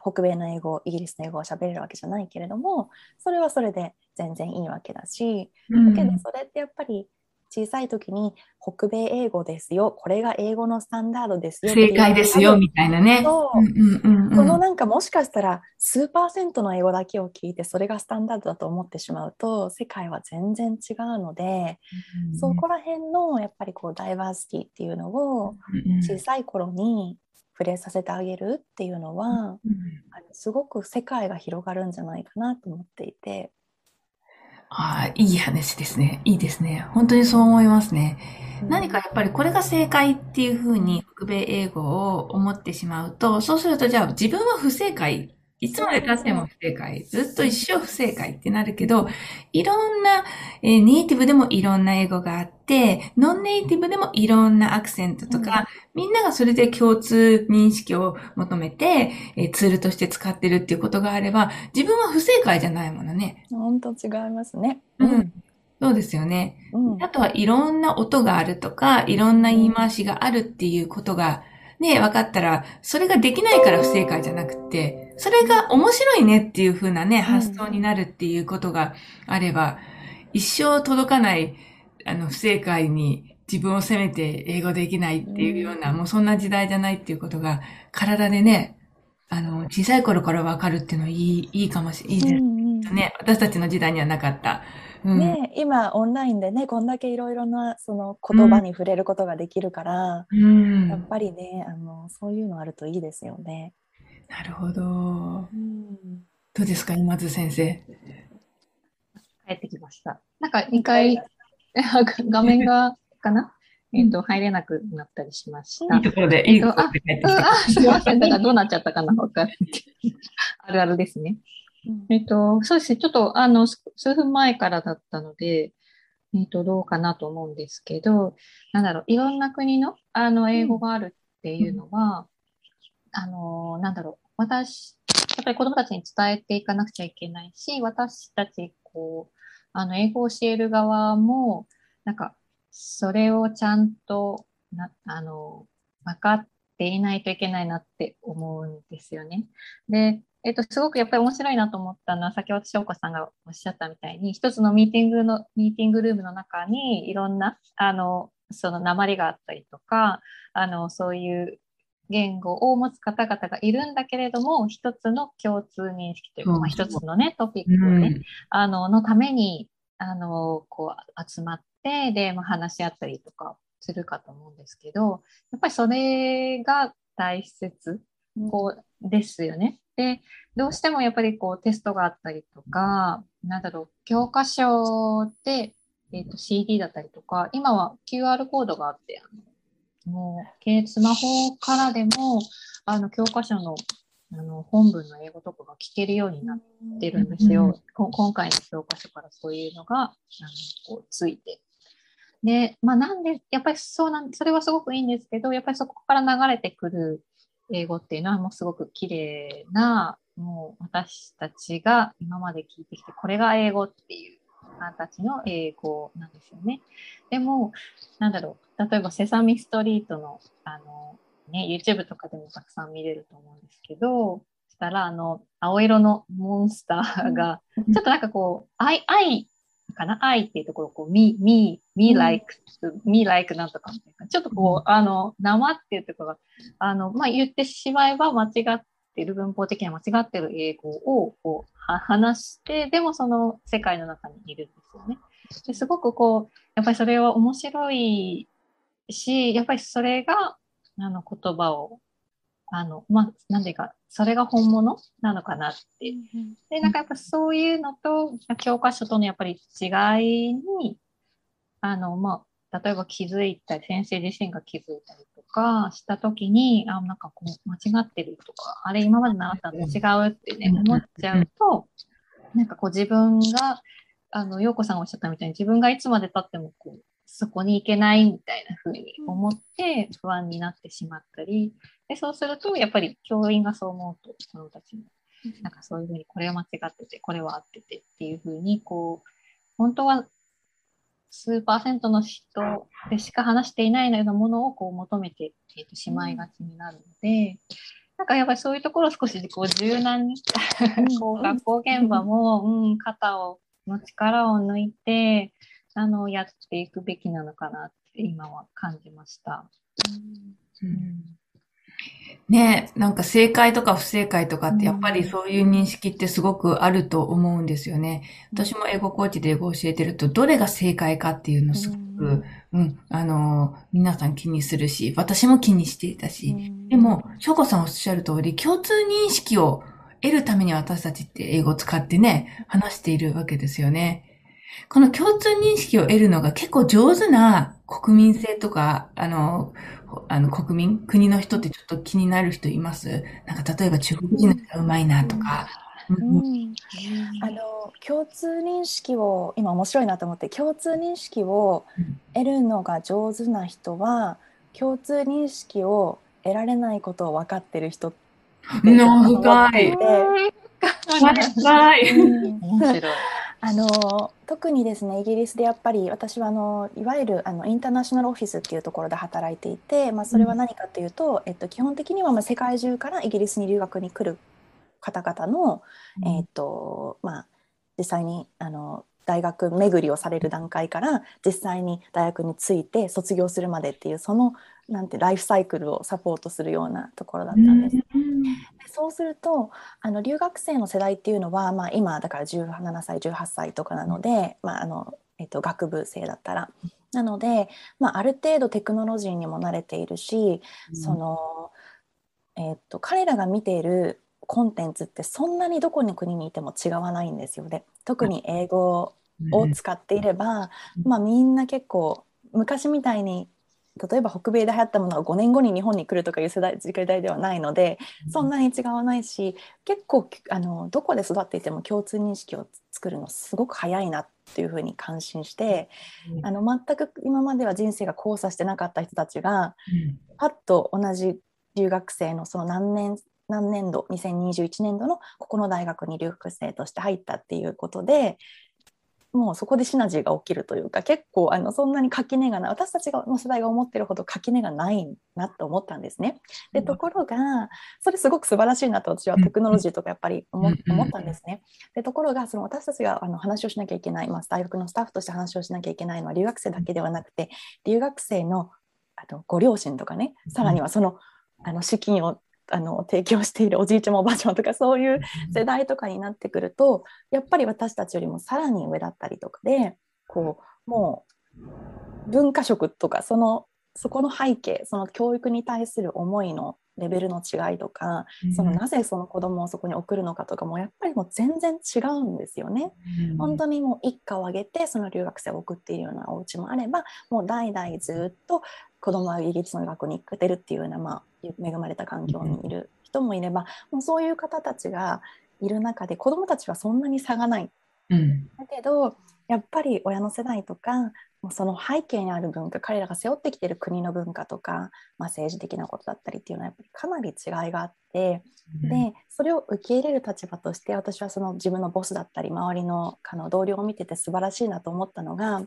北米の英語イギリスの英語を喋れるわけじゃないけれどもそれはそれで全然いいわけだしだけどそれってやっぱり小さい時に北米英語ですよ、これが英語のスタンダードですよ。正解ですよ、みたいなね。そう。このなんかもしかしたら数パーセントの英語だけを聞いてそれがスタンダードだと思ってしまうと世界は全然違うので、うん、そこら辺のやっぱりこうダイバーシティっていうのを小さい頃に触れさせてあげるっていうのは、うん、あのすごく世界が広がるんじゃないかなと思っていて。ああ、いい話ですね。いいですね。本当にそう思いますね。何かやっぱりこれが正解っていうふうに北米英語を思ってしまうと、そうするとじゃあ自分は不正解いつまで経っても不正解。ずっと一生不正解ってなるけど、いろんな、えー、ネイティブでもいろんな英語があって、ノンネイティブでもいろんなアクセントとか、うん、みんながそれで共通認識を求めて、えー、ツールとして使ってるっていうことがあれば、自分は不正解じゃないものね。本当違いますね。うん。そうですよね。うん、あとはいろんな音があるとか、いろんな言い回しがあるっていうことが、ね、分かったら、それができないから不正解じゃなくて、それが面白いねっていう風なね、発想になるっていうことがあれば、一生届かない、あの、不正解に自分を責めて英語できないっていうような、もうそんな時代じゃないっていうことが、体でね、あの、小さい頃からわかるっていうのはいい、いいかもしれないですね。私たちの時代にはなかった。うん、ね、今オンラインでねこんだけいろいろなその言葉に触れることができるから、うん、やっぱりねあのそういうのあるといいですよね。なるほど。うん、どうですか今津先生？帰ってきました。なんか2回 画面がかな？えっ、と、入れなくなったりしました。いいところで、いいところで帰ってきた。すいません。だからどうなっちゃったかなわかんないけど。あるあるですね。えっ、と、そうですね。ちょっと、あの、数分前からだったので、えっ、と、どうかなと思うんですけど、なんだろう、いろんな国の、あの、英語があるっていうのは、あの、なんだろう、私、やっぱり子供たちに伝えていかなくちゃいけないし、私たち、こう、あの、英語を教える側も、なんか、それをちゃんとな、あの、分かっていないといけないなって思うんですよね。で、えっと、すごくやっぱり面白いなと思ったのは、先ほど翔子さんがおっしゃったみたいに、一つのミーティングの、ミーティングルームの中に、いろんな、あの、その鉛があったりとか、あの、そういう言語を持つ方々がいるんだけれども、一つの共通認識というか、まあ、一つのね、トピックをね、うん、あの、のために、あの、こう、集まっ、で、まあ、話し合ったりとかするかと思うんですけど、やっぱりそれが大切こうですよね。で、どうしてもやっぱりこうテストがあったりとか、なんだろう、教科書で、えーと、CD だったりとか、今は QR コードがあって、あのもう、スマホからでも、あの、教科書のあの本文の英語とかが聞けるようになってるんですよ。うん、今回の教科書からそういうのがあのこうついてで、まあなんで、やっぱりそうなん、それはすごくいいんですけど、やっぱりそこから流れてくる英語っていうのはもうすごく綺麗な、もう私たちが今まで聞いてきて、これが英語っていう形の英語なんですよね。でも、なんだろう、例えばセサミストリートの、あの、ね、YouTube とかでもたくさん見れると思うんですけど、したら、あの、青色のモンスターが、ちょっとなんかこう、愛、愛かな？愛っていうところこう、me, me, me like, me like なんとかみたいな。ちょっとこう、あの、生っていうところが、あの、まあ、言ってしまえば間違ってる、文法的には間違ってる英語をこう話して、でもその世界の中にいるんですよね。ですごくこう、やっぱりそれは面白いし、やっぱりそれが、あの、言葉をあの、まあ、なんていうか、それが本物なのかなって。で、なんかやっぱそういうのと、教科書とのやっぱり違いに、あの、まあ、例えば気づいたり、先生自身が気づいたりとかしたときに、あ、なんかこう、間違ってるとか、あれ今まで習ったのと違うってね、思っちゃうと、なんかこう自分が、あの、陽子さんがおっしゃったみたいに自分がいつまで経ってもこう、そこに行けないみたいな風に思って不安になってしまったり、でそうすると、やっぱり教員がそう思うと、子供たちも、なんかそういうふうに、これは間違ってて、これは合っててっていうふうに、こう、本当は数パーセントの人でしか話していないようなものをこう求めて、えー、としまいがちになるので、なんかやっぱりそういうところを少しこう柔軟にこう学校現場も、うん、肩をの力を抜いてあのやっていくべきなのかなって今は感じました。うん、うんねなんか正解とか不正解とかってやっぱりそういう認識ってすごくあると思うんですよね。私も英語コーチで英語を教えてると、どれが正解かっていうのすごく、うん、あの、皆さん気にするし、私も気にしていたし、でも、翔子さんおっしゃる通り、共通認識を得るために私たちって英語を使ってね、話しているわけですよね。この共通認識を得るのが結構上手な国民性とか、あの、あの、国民、国の人ってちょっと気になる人います？なんか、例えば中国人の人がうまいなとか。うん、あの共通認識を今面白いなと思って共通認識を得るのが上手な人は共通認識を得られないことを分かってる人って思っていて。深 い。面白い。あの特にですねイギリスでやっぱり私はあのいわゆるあのインターナショナルオフィスっていうところで働いていて、まあ、それは何かというと、うん、えっと、基本的にはまあ世界中からイギリスに留学に来る方々の、うん、えっとまあ、実際にあの大学巡りをされる段階から実際に大学について卒業するまでっていうそのなんてライフサイクルをサポートするようなところだったんです。でそうするとあの留学生の世代っていうのは、まあ、今だから17歳18歳とかなので、まああのえっと、学部生だったら。なので、まあ、ある程度テクノロジーにも慣れているし、そのえっと、彼らが見ているコンテンツってそんなにどこの国にいても違わないんですよね。特に英語を使っていれば、まあ、みんな結構昔みたいに例えば北米で流行ったものが5年後に日本に来るとかいう世代時代ではないのでそんなに違わないし結構あのどこで育っていても共通認識を作るのすごく早いなっていうふうに感心してあの全く今までは人生が交差してなかった人たちがパッと同じ留学生のその何年何年度2021年度のここの大学に留学生として入ったっていうことでもうそこでシナジーが起きるというか結構あのそんなに垣根がない。私たちの世代が思ってるほど垣根がないなと思ったんですね。でところがそれすごく素晴らしいなと私はテクノロジーとかやっぱり思思ったんですね。でところがその私たちがあの話をしなきゃいけない、まあ、大学のスタッフとして話をしなきゃいけないのは留学生だけではなくて留学生のあのご両親とかねさらにはそのあの資金をあの提供しているおじいちゃんもおばあちゃんとかそういう世代とかになってくるとやっぱり私たちよりもさらに上だったりとかでこうもう文化色とかそのそこの背景その教育に対する思いのレベルの違いとか、そのなぜその子供をそこに送るのかとかもやっぱりもう全然違うんですよね。本当にもう一家を挙げてその留学生を送っているようなお家もあればもう代々ずっと子供はイギリスの学校に行ってるっていうような、まあ、恵まれた環境にいる人もいれば、もうそういう方たちがいる中で子どもたちはそんなに差がない。うん、だけどやっぱり親の世代とかその背景にある文化彼らが背負ってきてる国の文化とか、まあ、政治的なことだったりっていうのはやっぱりかなり違いがあって、うん、でそれを受け入れる立場として私はその自分のボスだったり周りのあの同僚を見てて素晴らしいなと思ったのが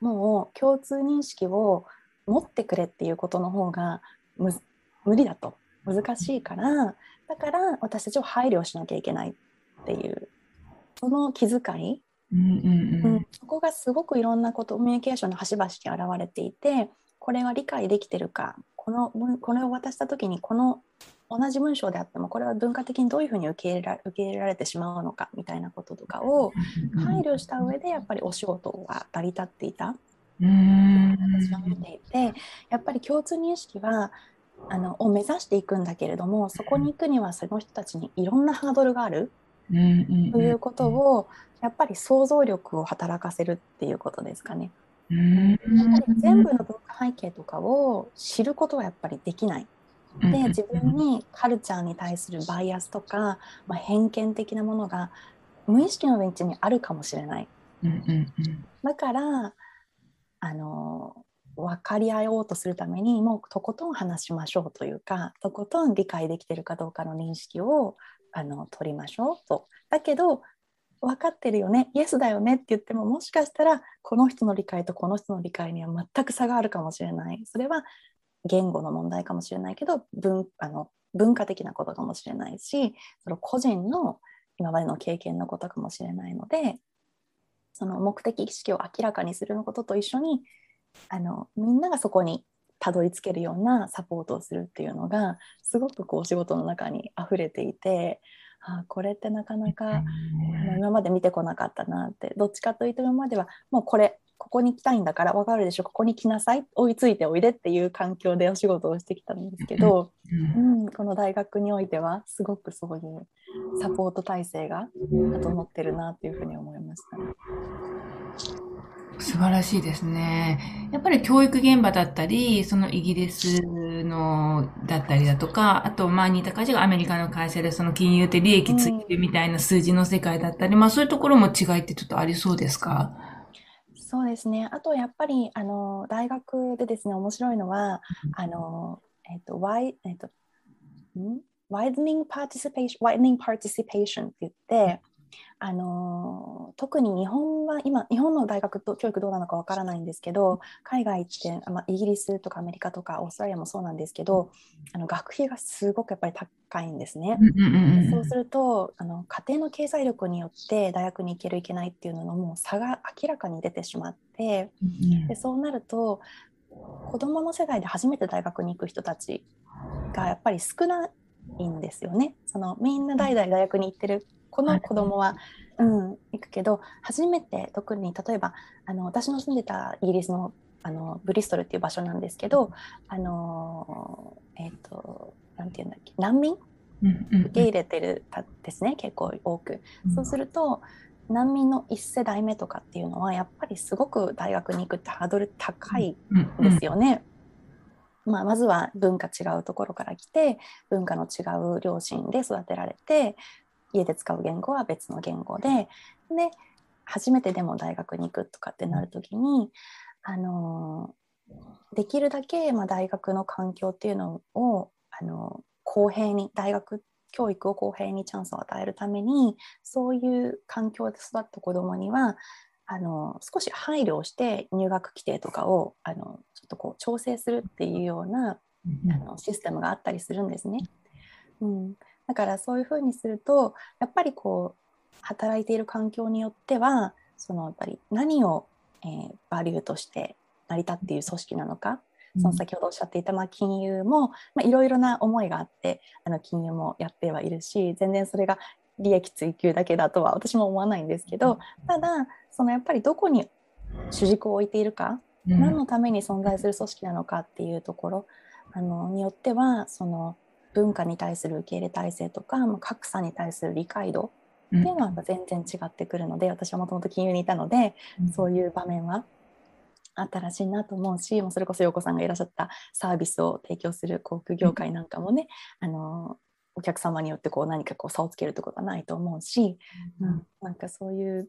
もう共通認識を持ってくれっていうことの方が無理だと。難しいからだから私たちを配慮しなきゃいけないっていう。その気遣い、うんうんうん、そこがすごくいろんなことコミュニケーションの端々に現れていてこれが理解できてるかこのこれを渡した時にこの同じ文章であってもこれは文化的にどういうふうに受け入れら受け入れられてしまうのかみたいなこととかを配慮した上でやっぱりお仕事が成り立っていた。私は見ていてやっぱり共通認識はあのを目指していくんだけれどもそこに行くにはその人たちにいろんなハードルがあるということをやっぱり想像力を働かせるっていうことですかね。やっぱり全部の文化背景とかを知ることはやっぱりできない。で自分にカルチャーに対するバイアスとか、まあ、偏見的なものが無意識のうちにあるかもしれない。だからあの分かり合おうとするためにもうとことん話しましょうというかとことん理解できてるかどうかの認識をあの取りましょうと。だけど分かってるよねイエスだよねって言ってももしかしたらこの人の理解とこの人の理解には全く差があるかもしれないそれは言語の問題かもしれないけど文あの文化的なことかもしれないしその個人の今までの経験のことかもしれないのでその目的意識を明らかにすることと一緒にあのみんながそこにたどり着けるようなサポートをするっていうのがすごくこう仕事の中に溢れていてあこれってなかなか今まで見てこなかったなってどっちかというと今まではもうこれここに来たいんだから分かるでしょ？ここに来なさい。追いついておいでっていう環境でお仕事をしてきたんですけど、うん、この大学においてはすごくそういうサポート体制が整ってるなっていうふうに思いました、ね。素晴らしいですね。やっぱり教育現場だったり、そのイギリスのだったりだとか、あと、まあ似た会社がアメリカの会社でその金融って利益ついてるみたいな数字の世界だったり、うん、まあそういうところも違いってちょっとありそうですか？そうですね。あとやっぱりあの大学でですね、面白いのは、あのえっと、ワイ、えっと、ん ?Widening Participation って言って、あの特に日本は今日本の大学と教育どうなのかわからないんですけど海外ってまあ、イギリスとかアメリカとかオーストラリアもそうなんですけどあの学費がすごくやっぱり高いんですね。そうするとあの家庭の経済力によって大学に行けるいけないっていうののもう差が明らかに出てしまってでそうなると子どもの世代で初めて大学に行く人たちがやっぱり少ないんですよね。そのみんな代々大学に行ってるこの子供は、うん、行くけど初めて特に例えばあの私の住んでたイギリスのあのブリストルっていう場所なんですけどあのえっ、ー、となんていうんだっけ難民？受け入れてるですね結構多く。そうすると難民の1世代目とかっていうのはやっぱりすごく大学に行くってハードル高いん。ですよね。まあ、まずは文化違うところから来て文化の違う両親で育てられて家で使う言語は別の言語でで初めてでも大学に行くとかってなる時に、あのできるだけ、まあ、大学の環境っていうのを、あの公平に大学教育を公平にチャンスを与えるためにそういう環境で育った子どもにはあの少し配慮をして入学規定とかをあのちょっとこう調整するっていうような、あのシステムがあったりするんですね。うん、だからそういうふうにするとやっぱりこう働いている環境によってはそのやっぱり何を、えー、バリューとして成り立っている組織なのかその先ほどおっしゃっていた、まあ、金融もいろいろな思いがあってあの金融もやってはいるし全然それが利益追求だけだとは私も思わないんですけどただそのやっぱりどこに主軸を置いているか、何のために存在する組織なのかっていうところあのによってはその文化に対する受け入れ体制とか、まあ、格差に対する理解度っていうのは全然違ってくるので、うん、私はもともと金融にいたので、うん、そういう場面はあったらしいなと思うしもうそれこそ陽子さんがいらっしゃったサービスを提供する航空業界なんかもね、うん、あのお客様によってこう何かこう差をつけるところがないと思うし、うん、なんかそういう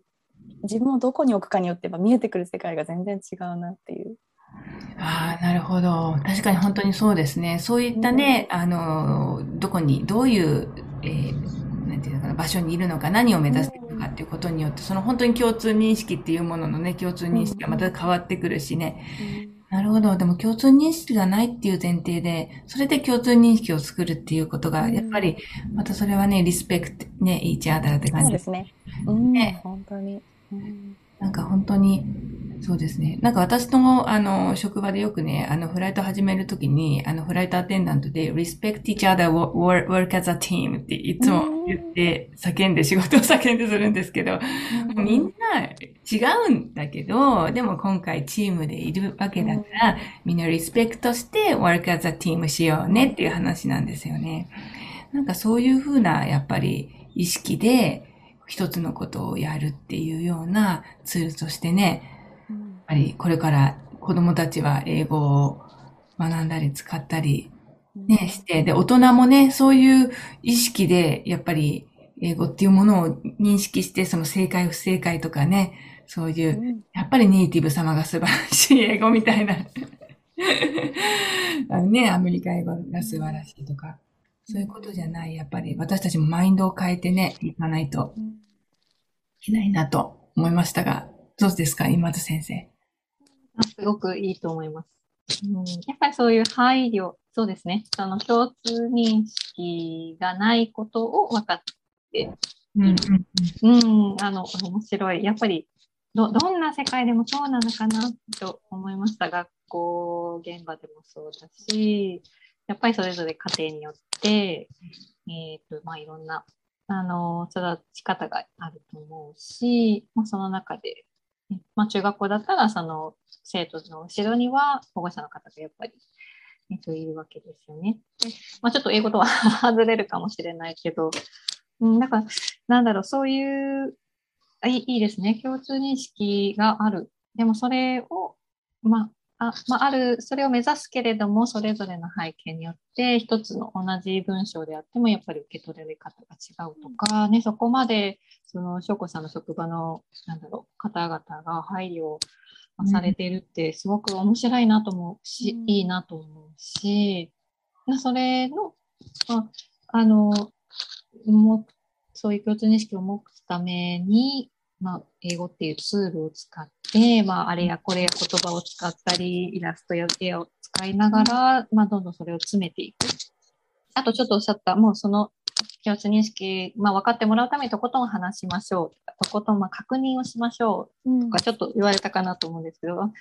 自分をどこに置くかによっては見えてくる世界が全然違うなっていうああ、なるほど。確かに本当にそうですね。そういったね、あの、どこに、どういう、えー、なんていうのかな、場所にいるのか、何を目指しているのかっていうことによって、その本当に共通認識っていうもののね、共通認識がまた変わってくるしね。なるほど。でも共通認識がないっていう前提で、それで共通認識を作るっていうことが、やっぱり、またそれはね、リスペクト、ね、イーチアダーって感じですね。うん、ね、本当に。うんなんか本当に、そうですね。なんか私の、あの、職場でよくね、あの、フライト始めるときに、あの、フライトアテンダントで、respect each other, work, work as a team っていつも言って、叫んで、仕事を叫んでするんですけど、みんな違うんだけど、でも今回チームでいるわけだから、みんなリスペクトして work as a team しようねっていう話なんですよね。なんかそういうふうな、やっぱり意識で、一つのことをやるっていうようなツールとしてね、ぱりこれから子供たちは英語を学んだり使ったりね、して、で、大人もね、そういう意識で、やっぱり英語っていうものを認識して、その正解不正解とかね、そういう、やっぱりネイティブ様が素晴らしい 英語みたいな。ね、アメリカ英語が素晴らしいとか、そういうことじゃない、やっぱり私たちもマインドを変えてね、いかないといけないなと思いましたが、どうですか、今津先生。すごくいいと思います。うん、やっぱりそういう配慮、そうですね、その共通認識がないことを分かって、うん、うん、あの、面白い。やっぱりど、どんな世界でもそうなのかなと思いました。学校現場でもそうだし、やっぱりそれぞれ家庭によって、えっ、ー、と、まあ、いろんな、あの、育ち方があると思うし、まあ、その中で、まあ、中学校だったら、その、生徒の後ろには保護者の方がやっぱり、えっ、と、いるわけですよね。でまあ、ちょっと英語とは 外れるかもしれないけど、うん、だから、なんだろう、そういういいいですね。共通認識がある。でもそれを、まあ、あまあ、ある、それを目指すけれども、それぞれの背景によって、一つの同じ文章であっても、やっぱり受け取れる方が違うとか、ね、そこまで、その、翔子さんの職場の、なんだろう、方々が配慮されているって、すごく面白いなと思うし、うん、いいなと思うし、それの、ああの、目そういう共通認識を持つために、まあ、英語っていうツールを使って、まあ、あれやこれや言葉を使ったり、イラストや絵を使いながら、まあ、どんどんそれを詰めていく。あとちょっとおっしゃった、もうその共通認識、まあ、分かってもらうためにとことん話しましょう。とことんまあ確認をしましょう。とかちょっと言われたかなと思うんですけど、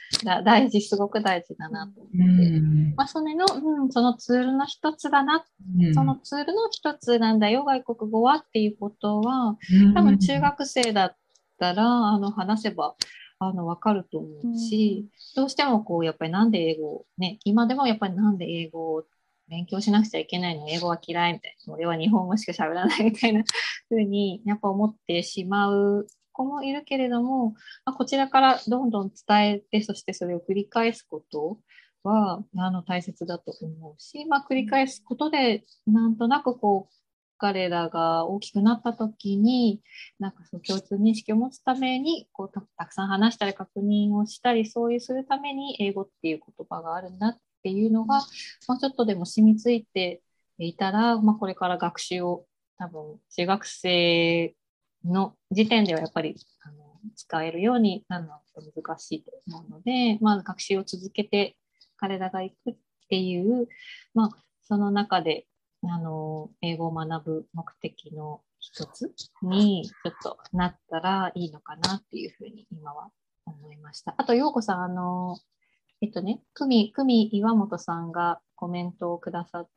大事すごく大事だなと思って、うん。まあ、それの、うん、そのツールの一つだな、うん、そのツールの一つなんだよ外国語はっていうことは多分中学生だったらあの話せばあの分かると思うし、どうしてもこうやっぱりなんで英語ね今でもやっぱりなんで英語を勉強しなくちゃいけないの、英語は嫌いみたいな、俺は日本語しか喋らないみたいな 風にやっぱ思ってしまう子もいるけれども、まあ、こちらからどんどん伝えて、そしてそれを繰り返すことはあの大切だと思うし、まあ、繰り返すことで、なんとなくこう、彼らが大きくなった時に、なんかその共通認識を持つためにこうたくさん話したり確認をしたり、そういうするために英語っていう言葉があるんだっっていうのが、まあ、ちょっとでも染みついていたら、まあ、これから学習を多分中学生の時点ではやっぱりあの使えるようになるのは難しいと思うので、まあ、学習を続けて彼らが行くっていう、まあ、その中であの英語を学ぶ目的の一つにちょっとなったらいいのかなっていうふうに今は思いました。あと、ようこさん、あの、えっとね、久美、久美岩本さんがコメントをくださって、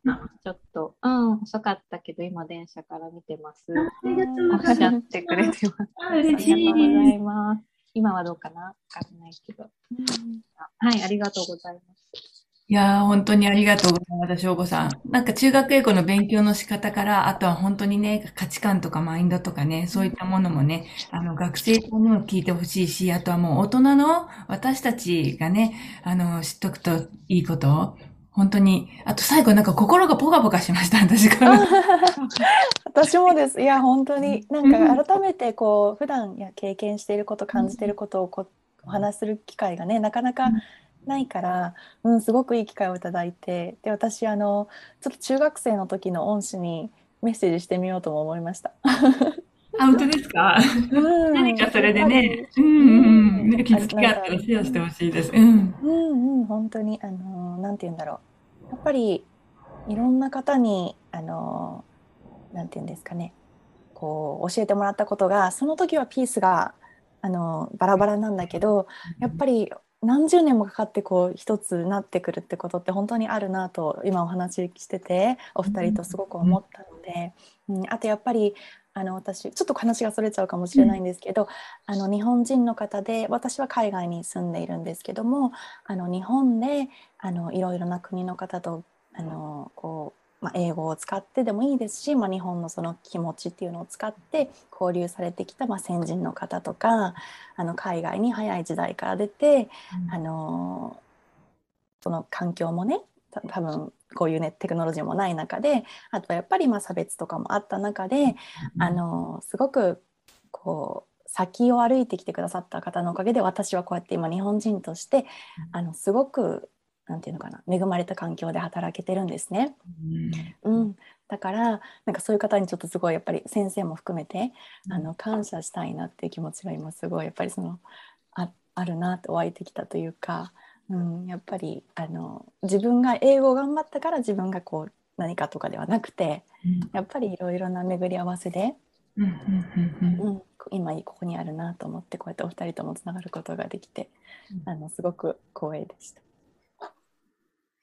ちょっと、うん、遅かったけど、今電車から見てます。ありがとうございます。ってくれてます。ありがとうございます。今はどうかな？わかんないけど、うん。はい、ありがとうございます。いやー、本当にありがとうございます、翔子さん。なんか中学英語の勉強の仕方から、あとは本当にね、価値観とかマインドとかね、そういったものもね、あの、学生にも聞いてほしいし、あとはもう大人の私たちがね、あの、知っとくといいことを、本当に、あと最後なんか心がポカポカしました、私から。私もです。いや、本当に、なんか改めてこう、普段や経験していること、感じていることをこうお話しする機会がね、なかなかないから、うん、すごくいい機会をいただいてで私あのちょっと中学生の時の恩師にメッセージしてみようとも思いました。あ、本当ですか、うん、何かそれでね、うん。うんうん、気づきがあったらシェアしてほしいです。うん、うんうん本当に、あの、なんて言うんだろう。やっぱり、いろんな方に、あの、なんて言うんですかね、こう、教えてもらったことが、その時はピースが、あの、バラバラなんだけど、やっぱり何十年もかかってこう一つなってくるってことって本当にあるなと今お話ししててお二人とすごく思ったので、うん、あとやっぱりあの私ちょっと話がそれちゃうかもしれないんですけど、うん、あの日本人の方で私は海外に住んでいるんですけどもあの日本であのいろいろな国の方とあのこうまあ、英語を使ってでもいいですし、まあ、日本のその気持ちっていうのを使って交流されてきた、まあ、先人の方とかあの海外に早い時代から出て、うん、あのその環境もね多分こういうねテクノロジーもない中であとはやっぱりまあ差別とかもあった中で、うん、あのすごくこう先を歩いてきてくださった方のおかげで私はこうやって今日本人としてあのすごくなんていうのかな恵まれた環境で働けてるんですね。うん、うん、だからなんかそういう方にちょっとすごいやっぱり先生も含めて、あの感謝したいなっていう気持ちが今すごいやっぱりそのああるなと湧いてきたというか、うん、やっぱりあの自分が英語を頑張ったから自分がこう何かとかではなくて、うん、やっぱりいろいろな巡り合わせで、うん、今ここにあるなと思ってこうやってお二人ともつながることができて、あのすごく光栄でした。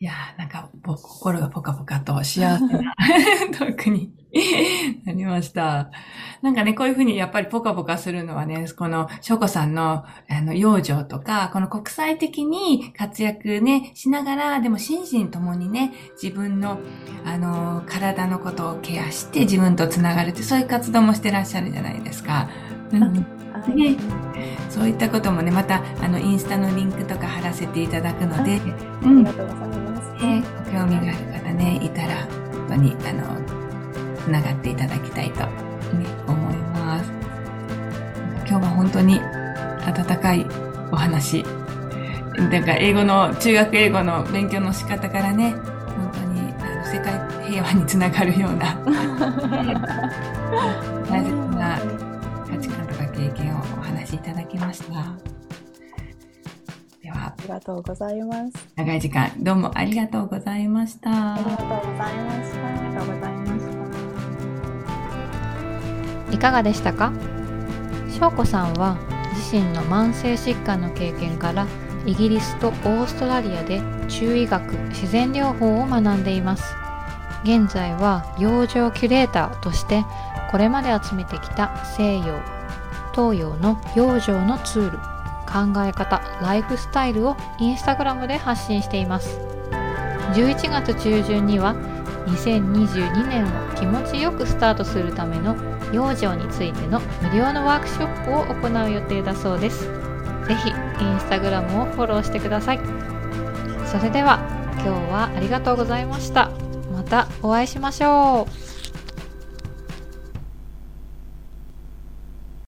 いやー、なんか、心がポカポカと幸せな トークになりました。なんかね、こういうふうにやっぱりポカポカするのはね、この、翔子さんの、あの、養生とか、この国際的に活躍ね、しながら、でも心身ともにね、自分の、あの、体のことをケアして自分とつながるって、そういう活動もしてらっしゃるじゃないですか。うん、ね、そういったこともね、また、あの、インスタのリンクとか貼らせていただくので、うん、ありがとうございます。ね、ご興味がある方ね、いたら、本当に、あの、つながっていただきたいと、ね、思います。今日は本当に温かいお話。なんか英語の、中学英語の勉強の仕方からね、本当にあの世界平平和につながるような 大切な価値観とか経験をお話しいただきました。では、ありがとうございます。長い時間どうもありがとうございました。ありがとうございました。ありがとうございました。いかがでしたか？翔子さんは自身の慢性疾患の経験からイギリスとオーストラリアで中医学自然療法を学んでいます現在は養生キュレーターとしてこれまで集めてきた西洋東洋の養生のツール考え方ライフスタイルをインスタグラムで発信しています11月中旬には2022年を気持ちよくスタートするための養生についての無料のワークショップを行う予定だそうです。ぜひインスタグラムをフォローしてください。それでは今日はありがとうございました。またお会いしましょう。